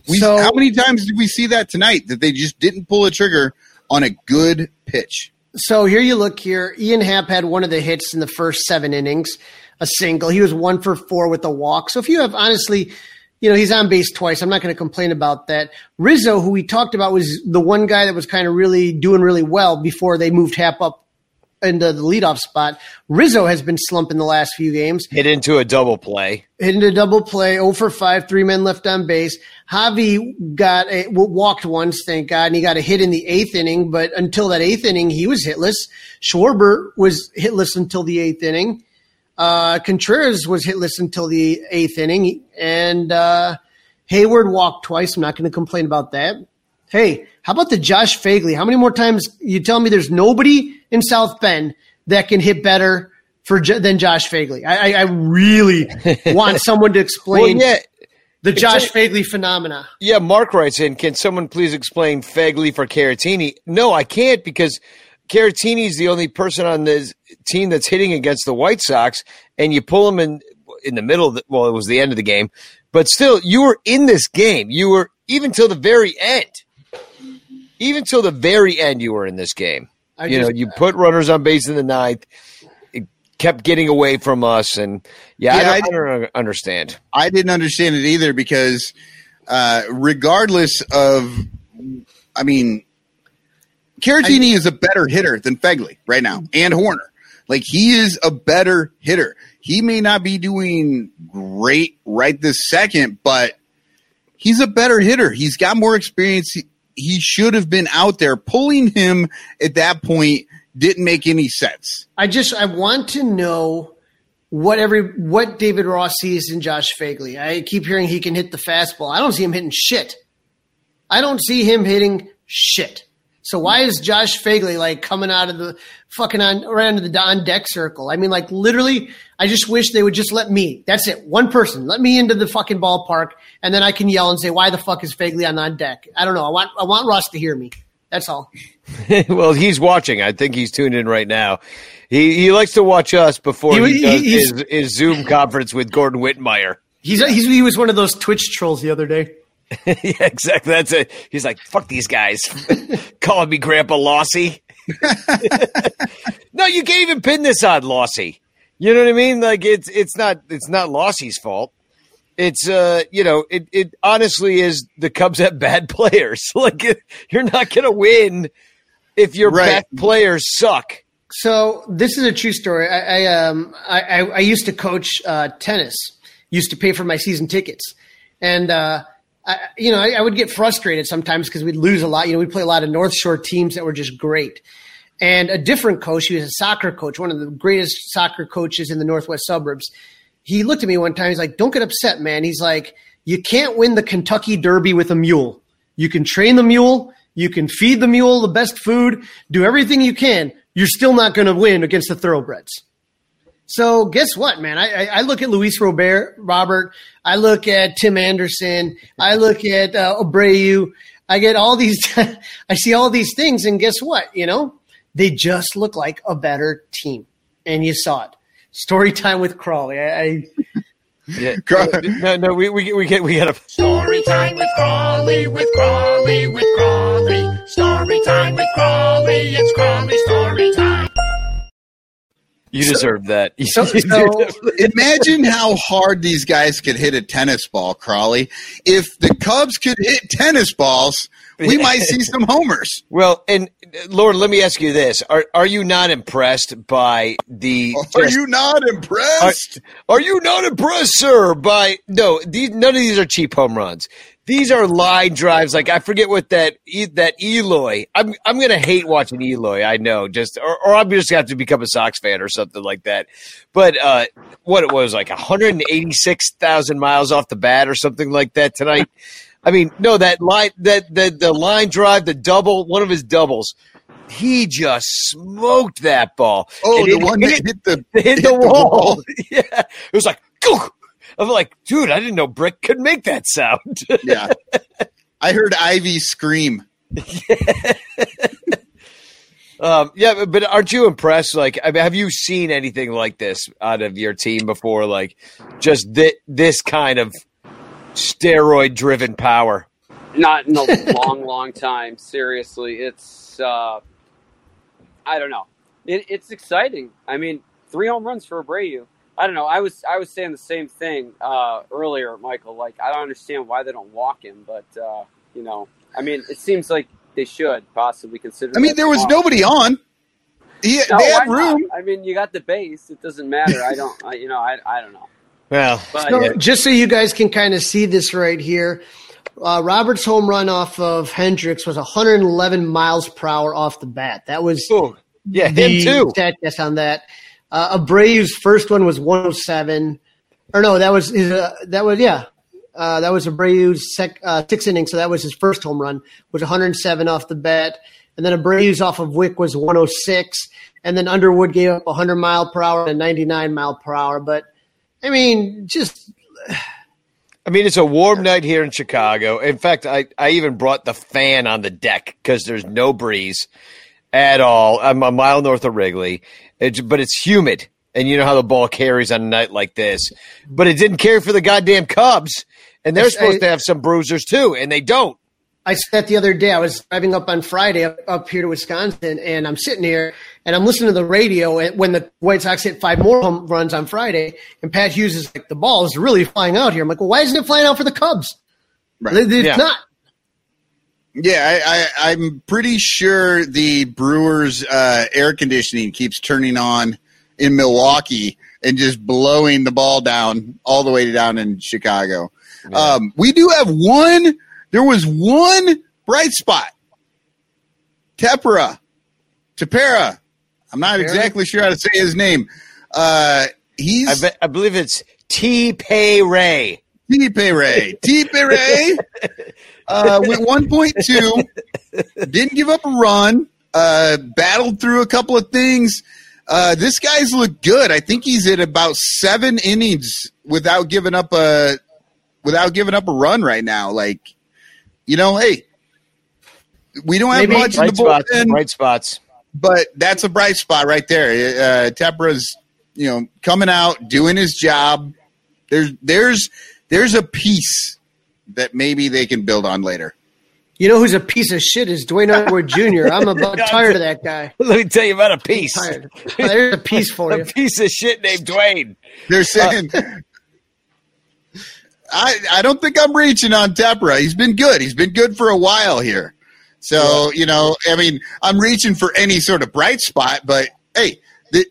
Speaker 3: We,
Speaker 2: So-
Speaker 3: how many times did we see that tonight that they just didn't pull a trigger on a good pitch?
Speaker 2: So here you look here. Ian Happ had one of the hits in the first seven innings, a single. He was one for four with a walk. So if you have honestly, you know, he's on base twice. I'm not going to complain about that. Rizzo, who we talked about, was the one guy that was kind of really doing really well before they moved Happ up into the leadoff spot. Rizzo has been slumping the last few games.
Speaker 1: Hit into a double play.
Speaker 2: hit into a double play, 0 for 5, three men left on base. Javi got a, walked once, thank God, and he got a hit in the eighth inning, but until that eighth inning, he was hitless. Schwarber was hitless until the eighth inning. Uh, Contreras was hitless until the eighth inning, and uh, Heyward walked twice. I'm not going to complain about that. Hey, how about the Josh Phegley? How many more times you tell me there's nobody in South Bend that can hit better for than Josh Phegley? I, I, I really want someone to
Speaker 1: Well,
Speaker 2: explain
Speaker 1: yeah,
Speaker 2: the Josh Phegley phenomena.
Speaker 1: yeah. Mark writes in. Can someone please explain Phegley for Caratini? No, I can't because Caratini is the only person on this team that's hitting against the White Sox, and you pull him in in the middle. The, well, it was the end of the game, but still, you were in this game. You were even till the very end. Even till the very end, you were in this game.
Speaker 2: I
Speaker 1: you know, you put runners on base in the ninth. It kept getting away from us, and yeah,
Speaker 3: Yeah,
Speaker 1: I, don't, I don't understand.
Speaker 3: I didn't understand it either because, uh, regardless of, I mean, Caratini is a better hitter than Phegley right now, and Hoerner. Like he is a better hitter. He may not be doing great right this second, but He's a better hitter. He's got more experience. He, he should have been out there. Pulling him at that point didn't make any sense.
Speaker 2: I just I want to know what every what David Ross sees in Josh Phegley. I keep hearing he can hit the fastball. I don't see him hitting shit. I don't see him hitting shit. So why is Josh Phegley like coming out of the fucking on around the on deck circle? I mean, like literally, I just wish they would just let me. That's it, one person. Let me into the fucking ballpark, and then I can yell and say, "Why the fuck is Phegley on on deck?" I don't know. I want I want Ross to hear me. That's all.
Speaker 1: well, he's watching. I think he's tuned in right now. He he likes to watch us before he,
Speaker 2: He-
Speaker 1: does his, his Zoom conference with Gordon Wittenmyer.
Speaker 2: He's, he's he was one of those Twitch trolls the other day.
Speaker 1: yeah, exactly. That's it. He's like, "Fuck these guys, calling me Grandpa Lossy." no, you can't even pin this on Lossy. You know what I mean? Like it's it's not it's not Lossy's fault. It's uh you know it it honestly is the Cubs have bad players. like you're not gonna win if your
Speaker 3: Right.
Speaker 1: best players suck.
Speaker 2: So this is a true story. I, I um I, I, I used to coach uh, tennis. Used to pay for my season tickets, and uh, I, you know I, I would get frustrated sometimes because we'd lose a lot. You know we'd play a lot of North Shore teams that were just great. And a different coach, he was a soccer coach, one of the greatest soccer coaches in the Northwest suburbs. He looked at me one time. He's like, "Don't get upset, man." He's like, "You can't win the Kentucky Derby with a mule. You can train the mule, you can feed the mule the best food, do everything you can. You're still not going to win against the thoroughbreds." So guess what, man? I, I, look at Luis Robert, Robert. I look at Tim Anderson. I look at uh, Abreu. I get all these. I see all these things, and guess what? You know, they just look like a better team, and you saw it. Story time with Crawley. I, I
Speaker 1: Yeah. no, no, we we we get we got to
Speaker 7: Story time with Crawley, with Crawley, with Crawley. Story time with Crawley, it's Crawley story time.
Speaker 1: You deserve that.
Speaker 2: so, so
Speaker 3: Imagine how hard these guys could hit a tennis ball, Crawley. If the Cubs could hit tennis balls, we might see some homers.
Speaker 1: well, and Lord, let me ask you this: Are are you not impressed by the?
Speaker 3: Are
Speaker 1: just-
Speaker 3: you not impressed?
Speaker 1: are you not impressed, sir? By no, these none of these are cheap home runs. These are line drives. Like I forget what that that Eloy. I'm I'm gonna hate watching Eloy. I know, just or, or I'm just gonna have to become a Sox fan or something like that. But uh, what it was like 186 thousand miles off the bat or something like that tonight. I mean, no, that line that the the line drive, the double, one of his doubles. He just smoked that ball.
Speaker 3: Oh,
Speaker 1: And
Speaker 3: the
Speaker 1: it
Speaker 3: one that hit the
Speaker 1: hit,
Speaker 3: hit
Speaker 1: the, wall.
Speaker 3: wall.
Speaker 1: yeah, it was like, "Gook." I'm like, dude, I didn't know Brick could make that sound.
Speaker 3: Yeah. I heard Ivy scream.
Speaker 1: um, yeah, but, but aren't you impressed? Like, I mean, have you seen anything like this out of your team before? Like, just thi- this kind of steroid-driven power.
Speaker 6: Not in a long, long time. Seriously, it's uh, I don't know. It, it's exciting. I mean, three home runs for Abreu. I don't know. I was I was saying the same thing uh, earlier, Michael. Like I don't understand why they don't walk him, but uh, you know, I mean, it seems like they should possibly consider.
Speaker 3: I mean, there was
Speaker 6: tomorrow.
Speaker 3: nobody on. He,
Speaker 6: No,
Speaker 3: they
Speaker 6: why
Speaker 3: had
Speaker 6: not?
Speaker 3: room.
Speaker 6: I mean, you got the base. It doesn't matter. I don't. I, you know, I I don't know.
Speaker 1: Well,
Speaker 6: But
Speaker 2: So, just so you guys can kind of see this right here, uh, Robert's home run off of Hendricks was 111 miles per hour off the bat. That was
Speaker 1: ooh, yeah, him too.
Speaker 2: stat test on that. Uh, Abreu's first one was 107, or no, that was his. Uh, that was yeah, uh, that was Abreu's sec, uh, six innings. So that was his first home run, was 107 off the bat, and then Abreu's off of Wick was 106, and then Underwood gave up 100 mile per hour and 99 mile per hour. But I mean, just
Speaker 1: I mean, it's a warm night here in Chicago. In fact, I, I even brought the fan on the deck because there's no breeze at all. I'm a mile north of Wrigley, it's, but it's humid. And you know how the ball carries on a night like this. But it didn't carry for the goddamn Cubs. And they're supposed to have some bruisers too, and they don't.
Speaker 2: I said that the other day. I was driving up on Friday up, up here to Wisconsin, and I'm sitting here and I'm listening to the radio and when the White Sox hit five more home runs on Friday, and Pat Hughes is like, "The ball is really flying out here." I'm like, "Well, why isn't it flying out for the Cubs?"
Speaker 3: Right.
Speaker 2: It's
Speaker 1: Yeah.
Speaker 2: not.
Speaker 3: Yeah, I, I, I'm pretty sure the Brewers' uh, air conditioning keeps turning on in Milwaukee and just blowing the ball down all the way down in Chicago. Um, we do have one. There was one bright spot. Tepera, Tepera. I'm not exactly sure how to say his name. Uh, he's
Speaker 1: I, be, I believe it's T. Pay Ray.
Speaker 3: T. Ray. T. Ray. Uh, went 1.2. Didn't give up a run. Uh, battled through a couple of things. Uh, this guy's looked good. I think he's at about seven innings without giving up a without giving up a run right now. Like, you know, hey, we don't have
Speaker 2: Maybe-
Speaker 3: much in
Speaker 1: Bright
Speaker 3: the
Speaker 1: spots.
Speaker 3: bullpen,
Speaker 1: Bright spots.
Speaker 3: but that's a bright spot right there. Uh, Tepera's, you know, coming out, doing his job. There's there's there's a piece that maybe they can build on later.
Speaker 2: You know who's a piece of shit is Duane Underwood Jr. I'm about tired of that guy.
Speaker 1: Let me tell you about a piece.
Speaker 2: Tired. There's a piece for
Speaker 1: A
Speaker 2: you.
Speaker 1: piece of shit named Dwayne.
Speaker 3: They're saying. I, I don't think I'm reaching on Tepera. He's been good. He's been good for a while here. So, you know, I mean, I'm reaching for any sort of bright spot, but hey, the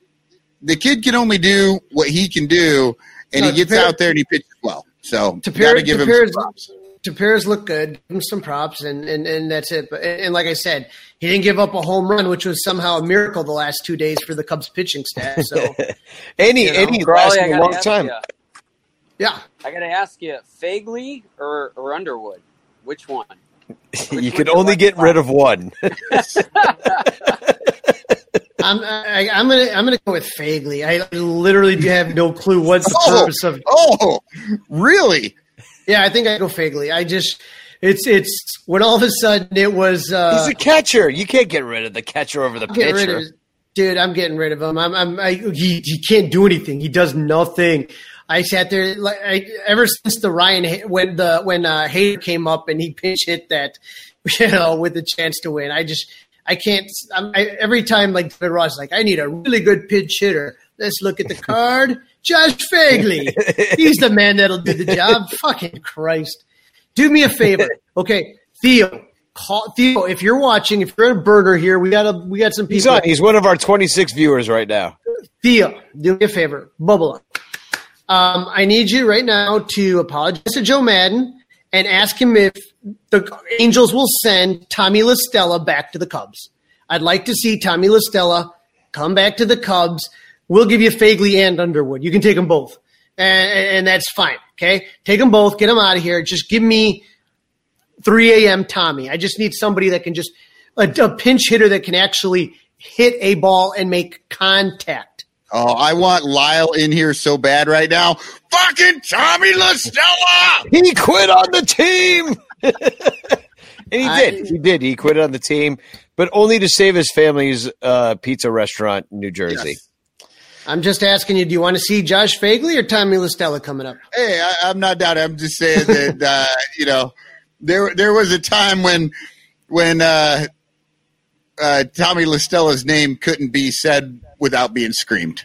Speaker 3: the kid can only do what he can do, and
Speaker 2: No,
Speaker 3: he gets
Speaker 2: Tepera-
Speaker 3: out there and he pitches well. So,
Speaker 2: Tepera-
Speaker 3: got to give him
Speaker 2: Tepera's-
Speaker 3: some props.
Speaker 2: Tepera's look good. Give him some props, and, and, and that's it. But and, and like I said, he didn't give up a home run, which was somehow a miracle the last two days for the Cubs pitching staff. So
Speaker 1: Any
Speaker 2: You know,
Speaker 1: any
Speaker 6: Crawley,
Speaker 1: lasting a long time.
Speaker 6: ya.
Speaker 2: Yeah,
Speaker 6: I gotta ask you, Phegley or, or Underwood? Which one?
Speaker 1: You can only get rid of one.
Speaker 2: I'm I, I'm gonna I'm gonna go with Phegley. I literally have no clue what's the
Speaker 3: Oh,
Speaker 2: purpose of.
Speaker 3: oh, really?
Speaker 2: Yeah, I think I go Phegley. I just it's it's when all of a sudden it was. Uh,
Speaker 1: He's a catcher. You can't get rid of the catcher over the
Speaker 2: get rid
Speaker 1: pitcher.
Speaker 2: of dude. I'm getting rid of him. I'm, I'm I, he, he can't do anything. He does nothing. I sat there like I, ever since the Ryan when the when uh, Hayter came up and he pinch hit that, you know, with a chance to win. I just I can't. I'm, I, every time like David Ross, like I need a really good pitch hitter. Let's look at the card. Josh Phegley. He's the man that'll do the job. Fucking Christ. Do me a favor, okay, Theo. Call Theo if you're watching. If you're at a burner here, we got a we got some people.
Speaker 1: He's on. He's one of our 26 viewers right now.
Speaker 2: Theo, do me a favor, bubble up. Um, I need you right now to apologize to Joe Maddon and ask him if the Angels will send Tommy La Stella back to the Cubs. I'd like to see Tommy La Stella come back to the Cubs. We'll give you Phegley and Underwood. You can take them both, and, and that's fine. Okay, take them both. Get them out of here. Just give me 3 a.m. Tommy. I just need somebody that can just a, a pinch hitter that can actually hit a ball and make contact.
Speaker 3: Oh, I want Lyle in here so bad right now. Fucking Tommy La Stella!
Speaker 1: He quit on the team. and he
Speaker 2: I-
Speaker 1: did. He did. He quit on the team, but only to save his family's uh, pizza restaurant in New Jersey.
Speaker 3: Yes.
Speaker 2: I'm just asking you, do you want to see Josh Phegley or Tommy La Stella coming up?
Speaker 3: Hey, I, I'm not doubting. I'm just saying that uh, you know there there was a time when when uh, uh, Tommy La Stella's name couldn't be said without being screamed.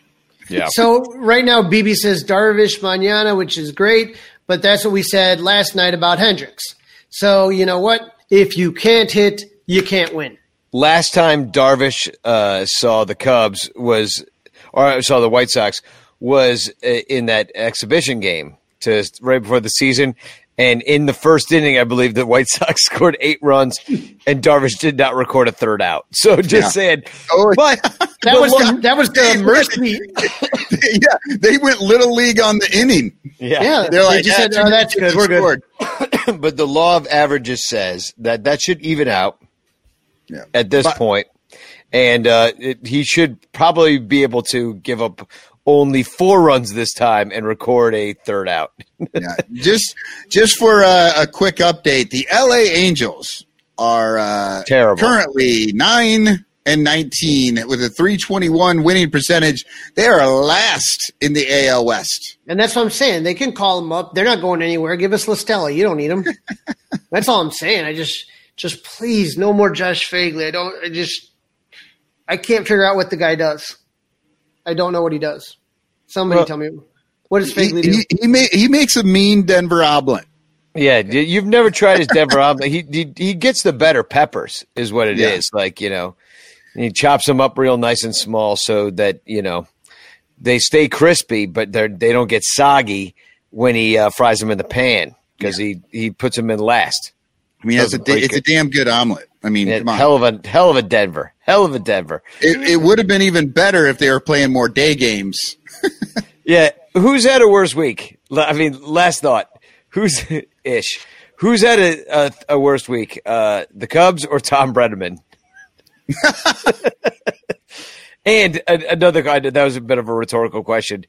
Speaker 1: Yeah.
Speaker 2: So right now, BB says Darvish Manana, which is great, but that's what we said last night about Hendricks. So you know what? If you can't hit, you can't win.
Speaker 1: Last time Darvish uh, saw the Cubs was, or saw the White Sox was uh, in that exhibition game to right before the season. And in the first inning, I believe the White Sox scored eight runs, and Darvish did not record a third out. So just
Speaker 3: Yeah.
Speaker 1: saying,
Speaker 3: Oh,
Speaker 1: but
Speaker 2: That was
Speaker 1: look-
Speaker 2: the, that was the mercy.
Speaker 3: yeah, they went little league on the inning.
Speaker 1: yeah.
Speaker 2: Yeah,
Speaker 3: They're
Speaker 2: they
Speaker 3: like,
Speaker 2: just
Speaker 3: "Yeah,
Speaker 2: said, "Oh, that's
Speaker 3: kids
Speaker 2: good. We're good."
Speaker 1: but the law of averages says that that should even out
Speaker 3: Yeah.
Speaker 1: at this
Speaker 3: But-
Speaker 1: and uh, it, he should probably be able to give up only four runs this time and record a third out.
Speaker 3: yeah, just just for a, a quick update, the LA Angels are uh,
Speaker 1: Terrible.
Speaker 3: currently nine and nineteen with a three twenty one winning percentage. They are last in the AL West.
Speaker 2: And that's what I'm saying. They can call them up. They're not going anywhere. Give us La Stella. You don't need them. that's all I'm saying. I just, just please, no more Josh Phegley. I don't. I just, I can't figure out what the guy does. I don't know what he does. Somebody
Speaker 1: Well,
Speaker 2: tell me. What does
Speaker 3: He,
Speaker 2: do?
Speaker 3: he, he, ma- he makes a mean Denver omelet.
Speaker 1: Yeah, y- you've never tried his Denver omelet. He, he he gets the better peppers, is what it is.
Speaker 3: Yeah.
Speaker 1: Like you know, he chops them up real nice and small so that you know they stay crispy, but they they don't get soggy when he uh, fries them in the pan. because he he puts them in last.
Speaker 3: I mean, it's a, it's a damn good omelet. I mean,
Speaker 1: Yeah,
Speaker 3: come on.
Speaker 1: hell of a hell of a Denver, hell of a Denver.
Speaker 3: It, it would have been even better if they were playing more day games.
Speaker 1: Yeah, who's had a worse week? I mean, last thought. Who's ish? Who's had a a, a worse week? Uh, the Cubs or Thom Brennaman? and a, another guy. That was a bit of a rhetorical question.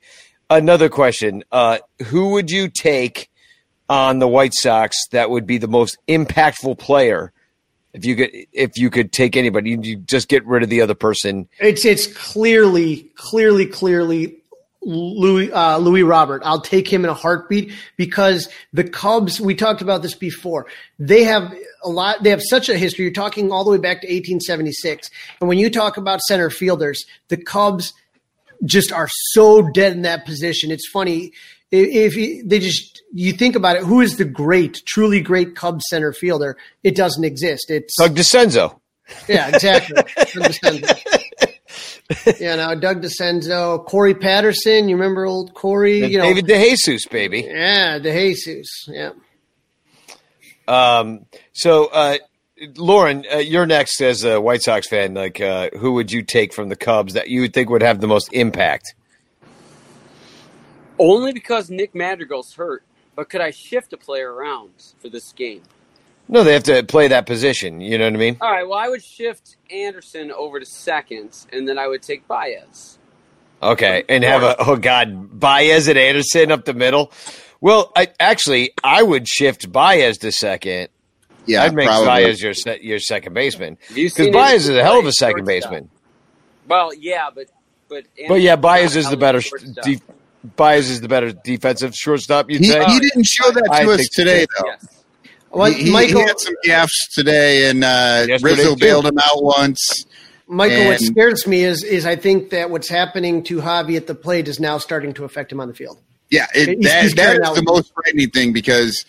Speaker 1: Another question. Uh, who would you take on the White Sox that would be the most impactful player? If you could, if you could take anybody, you, just get rid of the other person.
Speaker 2: It's it's clearly, clearly, clearly Luis uh, Luis Robert. I'll take him in a heartbeat because the Cubs. We talked about this before. They have a lot. They have such a history. You're talking all the way back to 1876, and when you talk about center fielders, the Cubs just are so dead in that position. It's funny if, if they just you think about it. Who is the great, truly great Cubs center fielder? It doesn't exist. It's
Speaker 1: Doug Dascenzo.
Speaker 2: yeah, exactly. Doug Dascenzo. yeah, now Doug Dascenzo, Corey Patterson. You remember old Corey? You know,
Speaker 1: David DeJesus, baby.
Speaker 2: yeah, DeJesus. Yeah.
Speaker 1: Um, so, uh, Lauren, uh, you're next as a White Sox fan. Like, uh, who would you take from the Cubs that you would think would have the most impact?
Speaker 6: Only because Nick Madrigal's hurt. But could I shift a player around for this game?
Speaker 1: No, they have to play that position. You know what I mean?
Speaker 6: All right. Well, I would shift Anderson over to second, and then I would take Baez.
Speaker 1: Okay, and have a oh god, Baez and Anderson up the middle. Well, I actually I would shift Baez to second.
Speaker 3: Yeah,
Speaker 1: I'd make
Speaker 3: probably.
Speaker 1: Baez your your second baseman because
Speaker 6: seen
Speaker 1: Baez is a hell of a second
Speaker 6: shortstop?
Speaker 1: baseman.
Speaker 6: Well, yeah, but but
Speaker 1: But yeah,
Speaker 6: Anderson's
Speaker 1: Baez is the better.
Speaker 6: hell of a shortstop.
Speaker 1: De- Baez is the better defensive shortstop. You'd
Speaker 3: He, he didn't show that
Speaker 1: I
Speaker 3: to us
Speaker 1: think so.
Speaker 3: today, though.
Speaker 6: yes.
Speaker 2: Well,
Speaker 3: he, he-
Speaker 2: Michael,
Speaker 3: he had some gaffes today, and uh,
Speaker 1: Yesterday,
Speaker 3: Rizzo
Speaker 1: too.
Speaker 3: bailed him out once.
Speaker 2: Michael, what scares me is is I think that what's happening to Javi at the plate is now starting to affect him on the field.
Speaker 3: Yeah, it,
Speaker 2: He's-
Speaker 3: that,
Speaker 2: he's
Speaker 3: that
Speaker 2: carrying
Speaker 3: is
Speaker 2: out-
Speaker 3: the most frightening thing because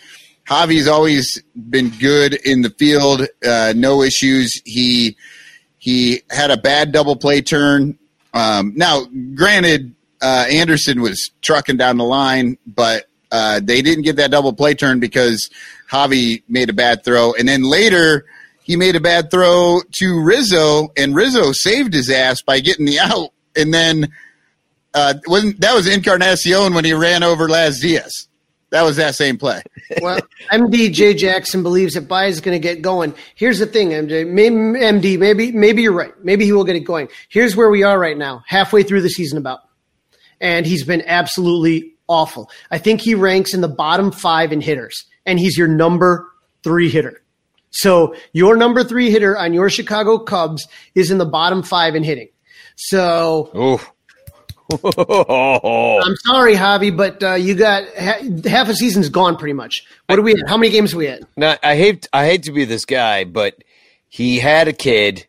Speaker 3: Javi's always been good in the field, uh, no issues. He he had a bad double play turn. Um, now, granted, uh, Anderson was trucking down the line, but uh, they didn't get that double play turn because Javi made a bad throw, and then later he made a bad throw to Rizzo, and Rizzo saved his ass by getting the out, and then uh, that was Encarnacion when he ran over Laz Diaz. That was that same play.
Speaker 2: Well, MD J Jackson believes that Baez is going to get going. Here's the thing, MJ. MD, maybe maybe you're right. Maybe he will get it going. Here's where we are right now, halfway through the season, about, and he's been absolutely awful. I think he ranks in the bottom five in hitters, and he's your number three hitter. So your number three hitter on your Chicago Cubs is in the bottom five in hitting. So. I'm sorry, Javi, but uh, you got ha- half a season's gone pretty much. What do we? How many games are we at?
Speaker 1: Now I hate I hate to be this guy, but he had a kid.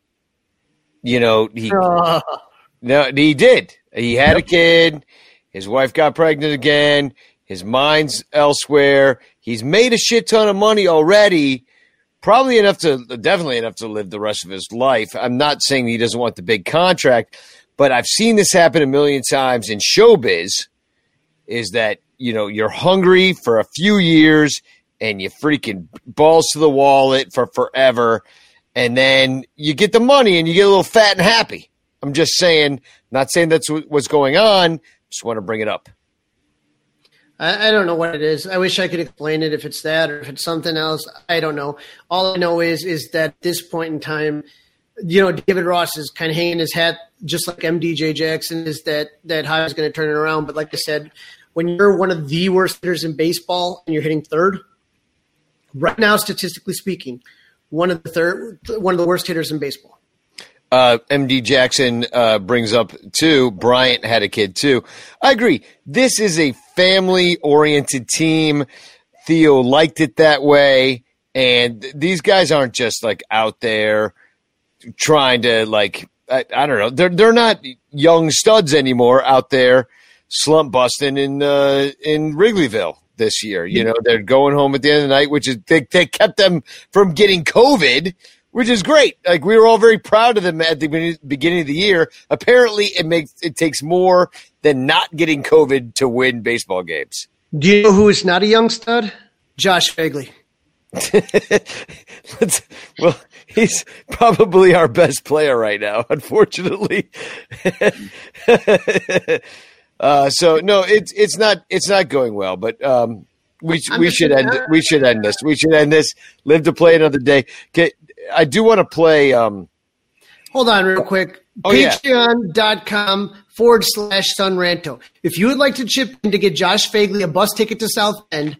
Speaker 1: You know he
Speaker 2: Uh,
Speaker 1: no he did. He had a kid. His wife got pregnant again. His mind's elsewhere. He's made a shit ton of money already. Probably enough to definitely enough to live the rest of his life. I'm not saying he doesn't want the big contract, but I've seen this happen a million times in showbiz. Is that you know you're hungry for a few years and you freaking balls to the wallet for forever, and then you get the money and you get a little fat and happy. I'm just saying, not saying that's what's going on. Just want to bring it up.
Speaker 2: I, I don't know what it is. I wish I could explain it if it's that or if it's something else. I don't know. All I know is is that at this point in time, you know, David Ross is kind of hanging his hat just like MDJ Jackson is that that high is going to turn it around. But like I said, when you're one of the worst hitters in baseball and you're hitting third, right now, statistically speaking, one of the third, one of the worst hitters in baseball.
Speaker 1: Uh, MD Jackson uh, brings up too. Bryant had a kid too. I agree. This is a family oriented team. Theo liked it that way. And these guys aren't just like out there trying to like I, I don't know. They're they're not young studs anymore out there slump busting in uh, in Wrigleyville this year. You know, they're going home at the end of the night, which is they, they kept them from getting COVID, which is great. Like we were all very proud of them at the beginning of the year. Apparently, it makes it takes more than not getting COVID to win baseball games.
Speaker 2: Do you know who is not a young stud? Josh
Speaker 1: Phegley. Well, he's probably our best player right now, unfortunately. uh, so no, it's it's not it's not going well, but um, we we should end we should end this. We should end this. Live to play another day. Get, I do want to play. Um,
Speaker 2: Hold on, real quick.
Speaker 1: Oh, yeah.
Speaker 2: Patreon.com forward slash Sunranto. If you would like to chip in to get Josh Phegley a bus ticket to South End,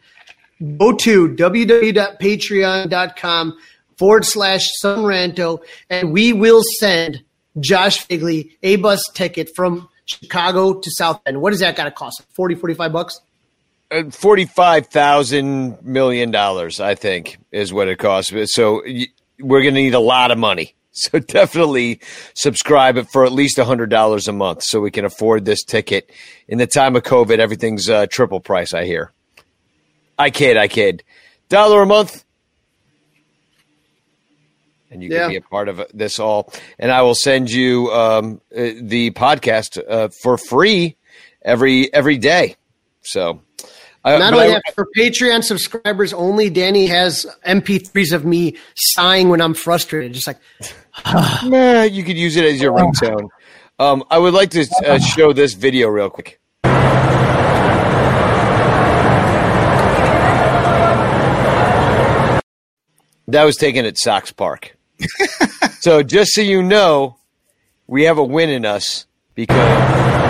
Speaker 2: go to www.patreon.com forward slash Sunranto, and we will send Josh Phegley a bus ticket from Chicago to South End. What does that got to cost? 40, 45 bucks?
Speaker 1: forty-five thousand million dollars, I think, is what it costs. So we're going to need a lot of money. So definitely subscribe it for at least hundred dollars a month, so we can afford this ticket. In the time of COVID, everything's uh, triple price. I hear. I kid, I kid. Dollar a month, and you
Speaker 2: Yeah.
Speaker 1: can be a part of this all. And I will send you um, uh, the podcast uh, for free every every day. So. I-
Speaker 2: Not only
Speaker 1: I-
Speaker 2: that, for Patreon subscribers only, Danny has MP3s of me sighing when I'm frustrated. Just like,
Speaker 1: Nah, you could use it as your ringtone. Um, I would like to uh, show this video real quick. That was taken at Sox Park. so just so you know, we have a win in us because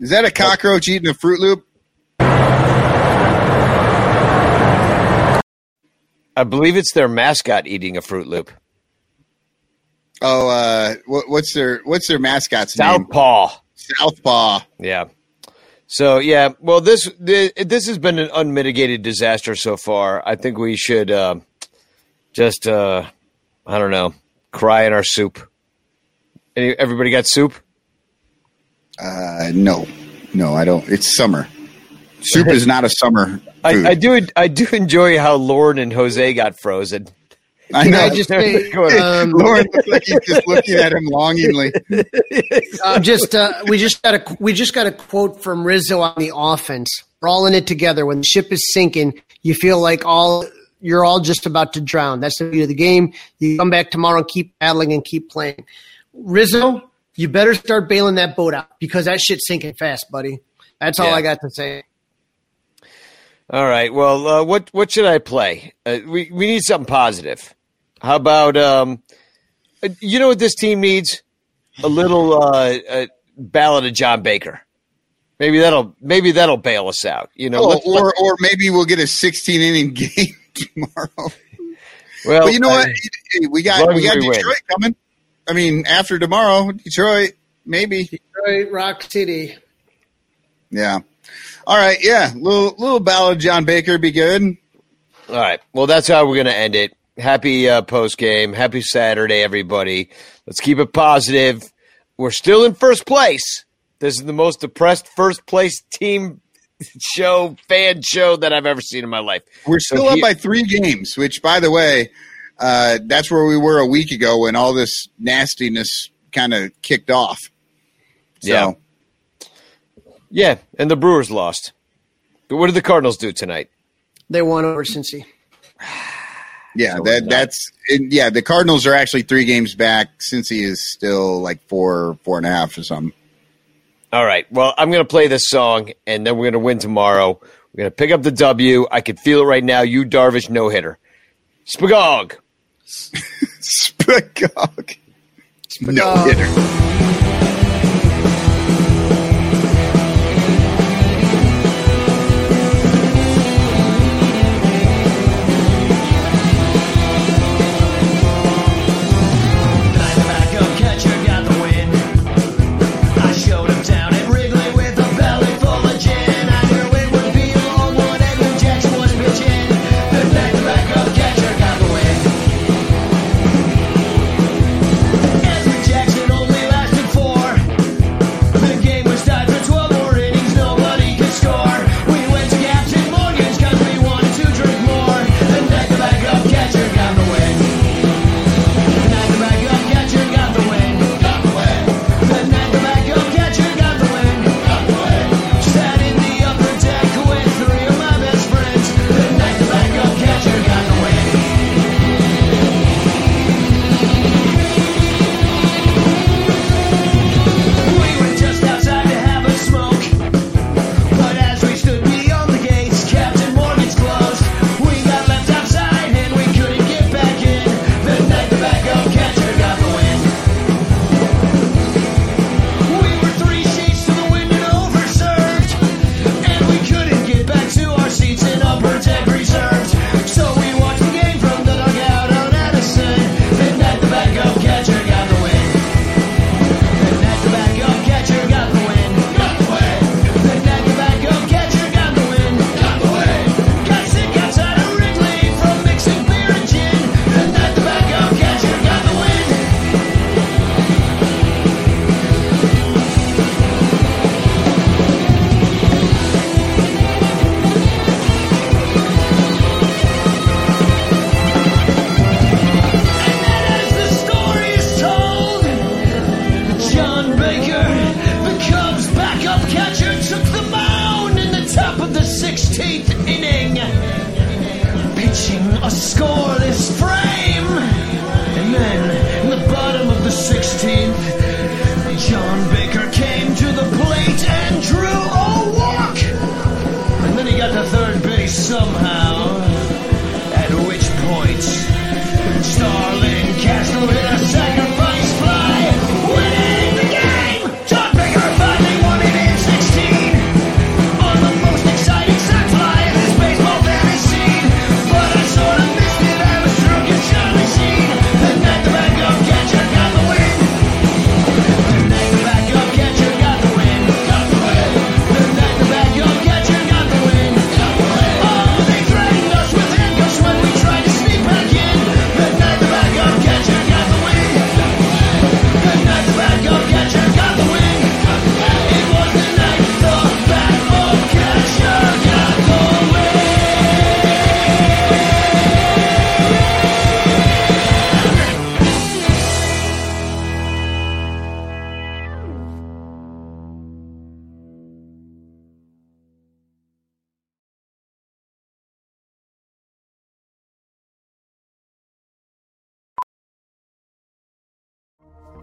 Speaker 3: Is that a cockroach eating a Fruit Loop?
Speaker 1: I believe it's their mascot eating a Fruit Loop.
Speaker 3: Oh, uh, what, what's their what's their mascot's name?
Speaker 1: Southpaw.
Speaker 3: Southpaw.
Speaker 1: Yeah. So yeah, well this thi- this has been an unmitigated disaster so far. I think we should uh, just uh, I don't know, cry in our soup. Any, everybody got soup?
Speaker 3: Uh, no, no, I don't. It's summer. Soup is not a summer food.
Speaker 1: I, I do I do enjoy how Lauren and Jose got frozen.
Speaker 3: I
Speaker 2: can
Speaker 3: know.
Speaker 2: I just say, um,
Speaker 3: Lauren looks like he's just looking at him longingly.
Speaker 2: uh, just uh, we just got a we just got a quote from Rizzo on the offense. We're all in it together. When the ship is sinking, you feel like all you're all just about to drown. That's the beauty of the game. You come back tomorrow and keep battling and keep playing. Rizzo, you better start bailing that boat out because that shit's sinking fast, buddy. That's all
Speaker 1: Yeah.
Speaker 2: I got to say.
Speaker 1: All right. Well, uh, what what should I play? Uh, we we need something positive. How about um, uh, you know what this team needs? A little uh, uh, ballad of John Baker. Maybe that'll maybe that'll bail us out. You know.
Speaker 3: Oh,
Speaker 1: let's-
Speaker 3: or or maybe we'll get a 16 inning game tomorrow.
Speaker 1: well,
Speaker 3: But you know
Speaker 1: I-
Speaker 3: what? Hey, we got we got
Speaker 1: we win.
Speaker 3: Detroit coming. I mean, after tomorrow, Detroit, maybe.
Speaker 2: Detroit, Rock City.
Speaker 3: Yeah. All right. Yeah. Little little ballad, John Baker, be good.
Speaker 1: All right. Well, that's how we're going to end it. Happy uh, post game. Happy Saturday, everybody. Let's keep it positive. We're still in first place. This is the most depressed first place team show, fan show that I've ever seen in my life.
Speaker 3: We're
Speaker 1: So
Speaker 3: still up
Speaker 1: he-
Speaker 3: by three games, which, by the way, uh, that's where we were a week ago when all this nastiness kind of kicked off. So,
Speaker 1: Yeah. Yeah, and the Brewers lost. But what did the Cardinals do tonight?
Speaker 2: They won over Cincy.
Speaker 3: yeah,
Speaker 1: So
Speaker 3: that that's and yeah. The Cardinals are actually three games back Cincy is still like four, four and a half or something.
Speaker 1: All right. Well, I'm going to play this song, and then we're going to win tomorrow. We're going to pick up the W. I can feel it right now. You Darvish no hitter. Spagog.
Speaker 3: Spagog. No hitter.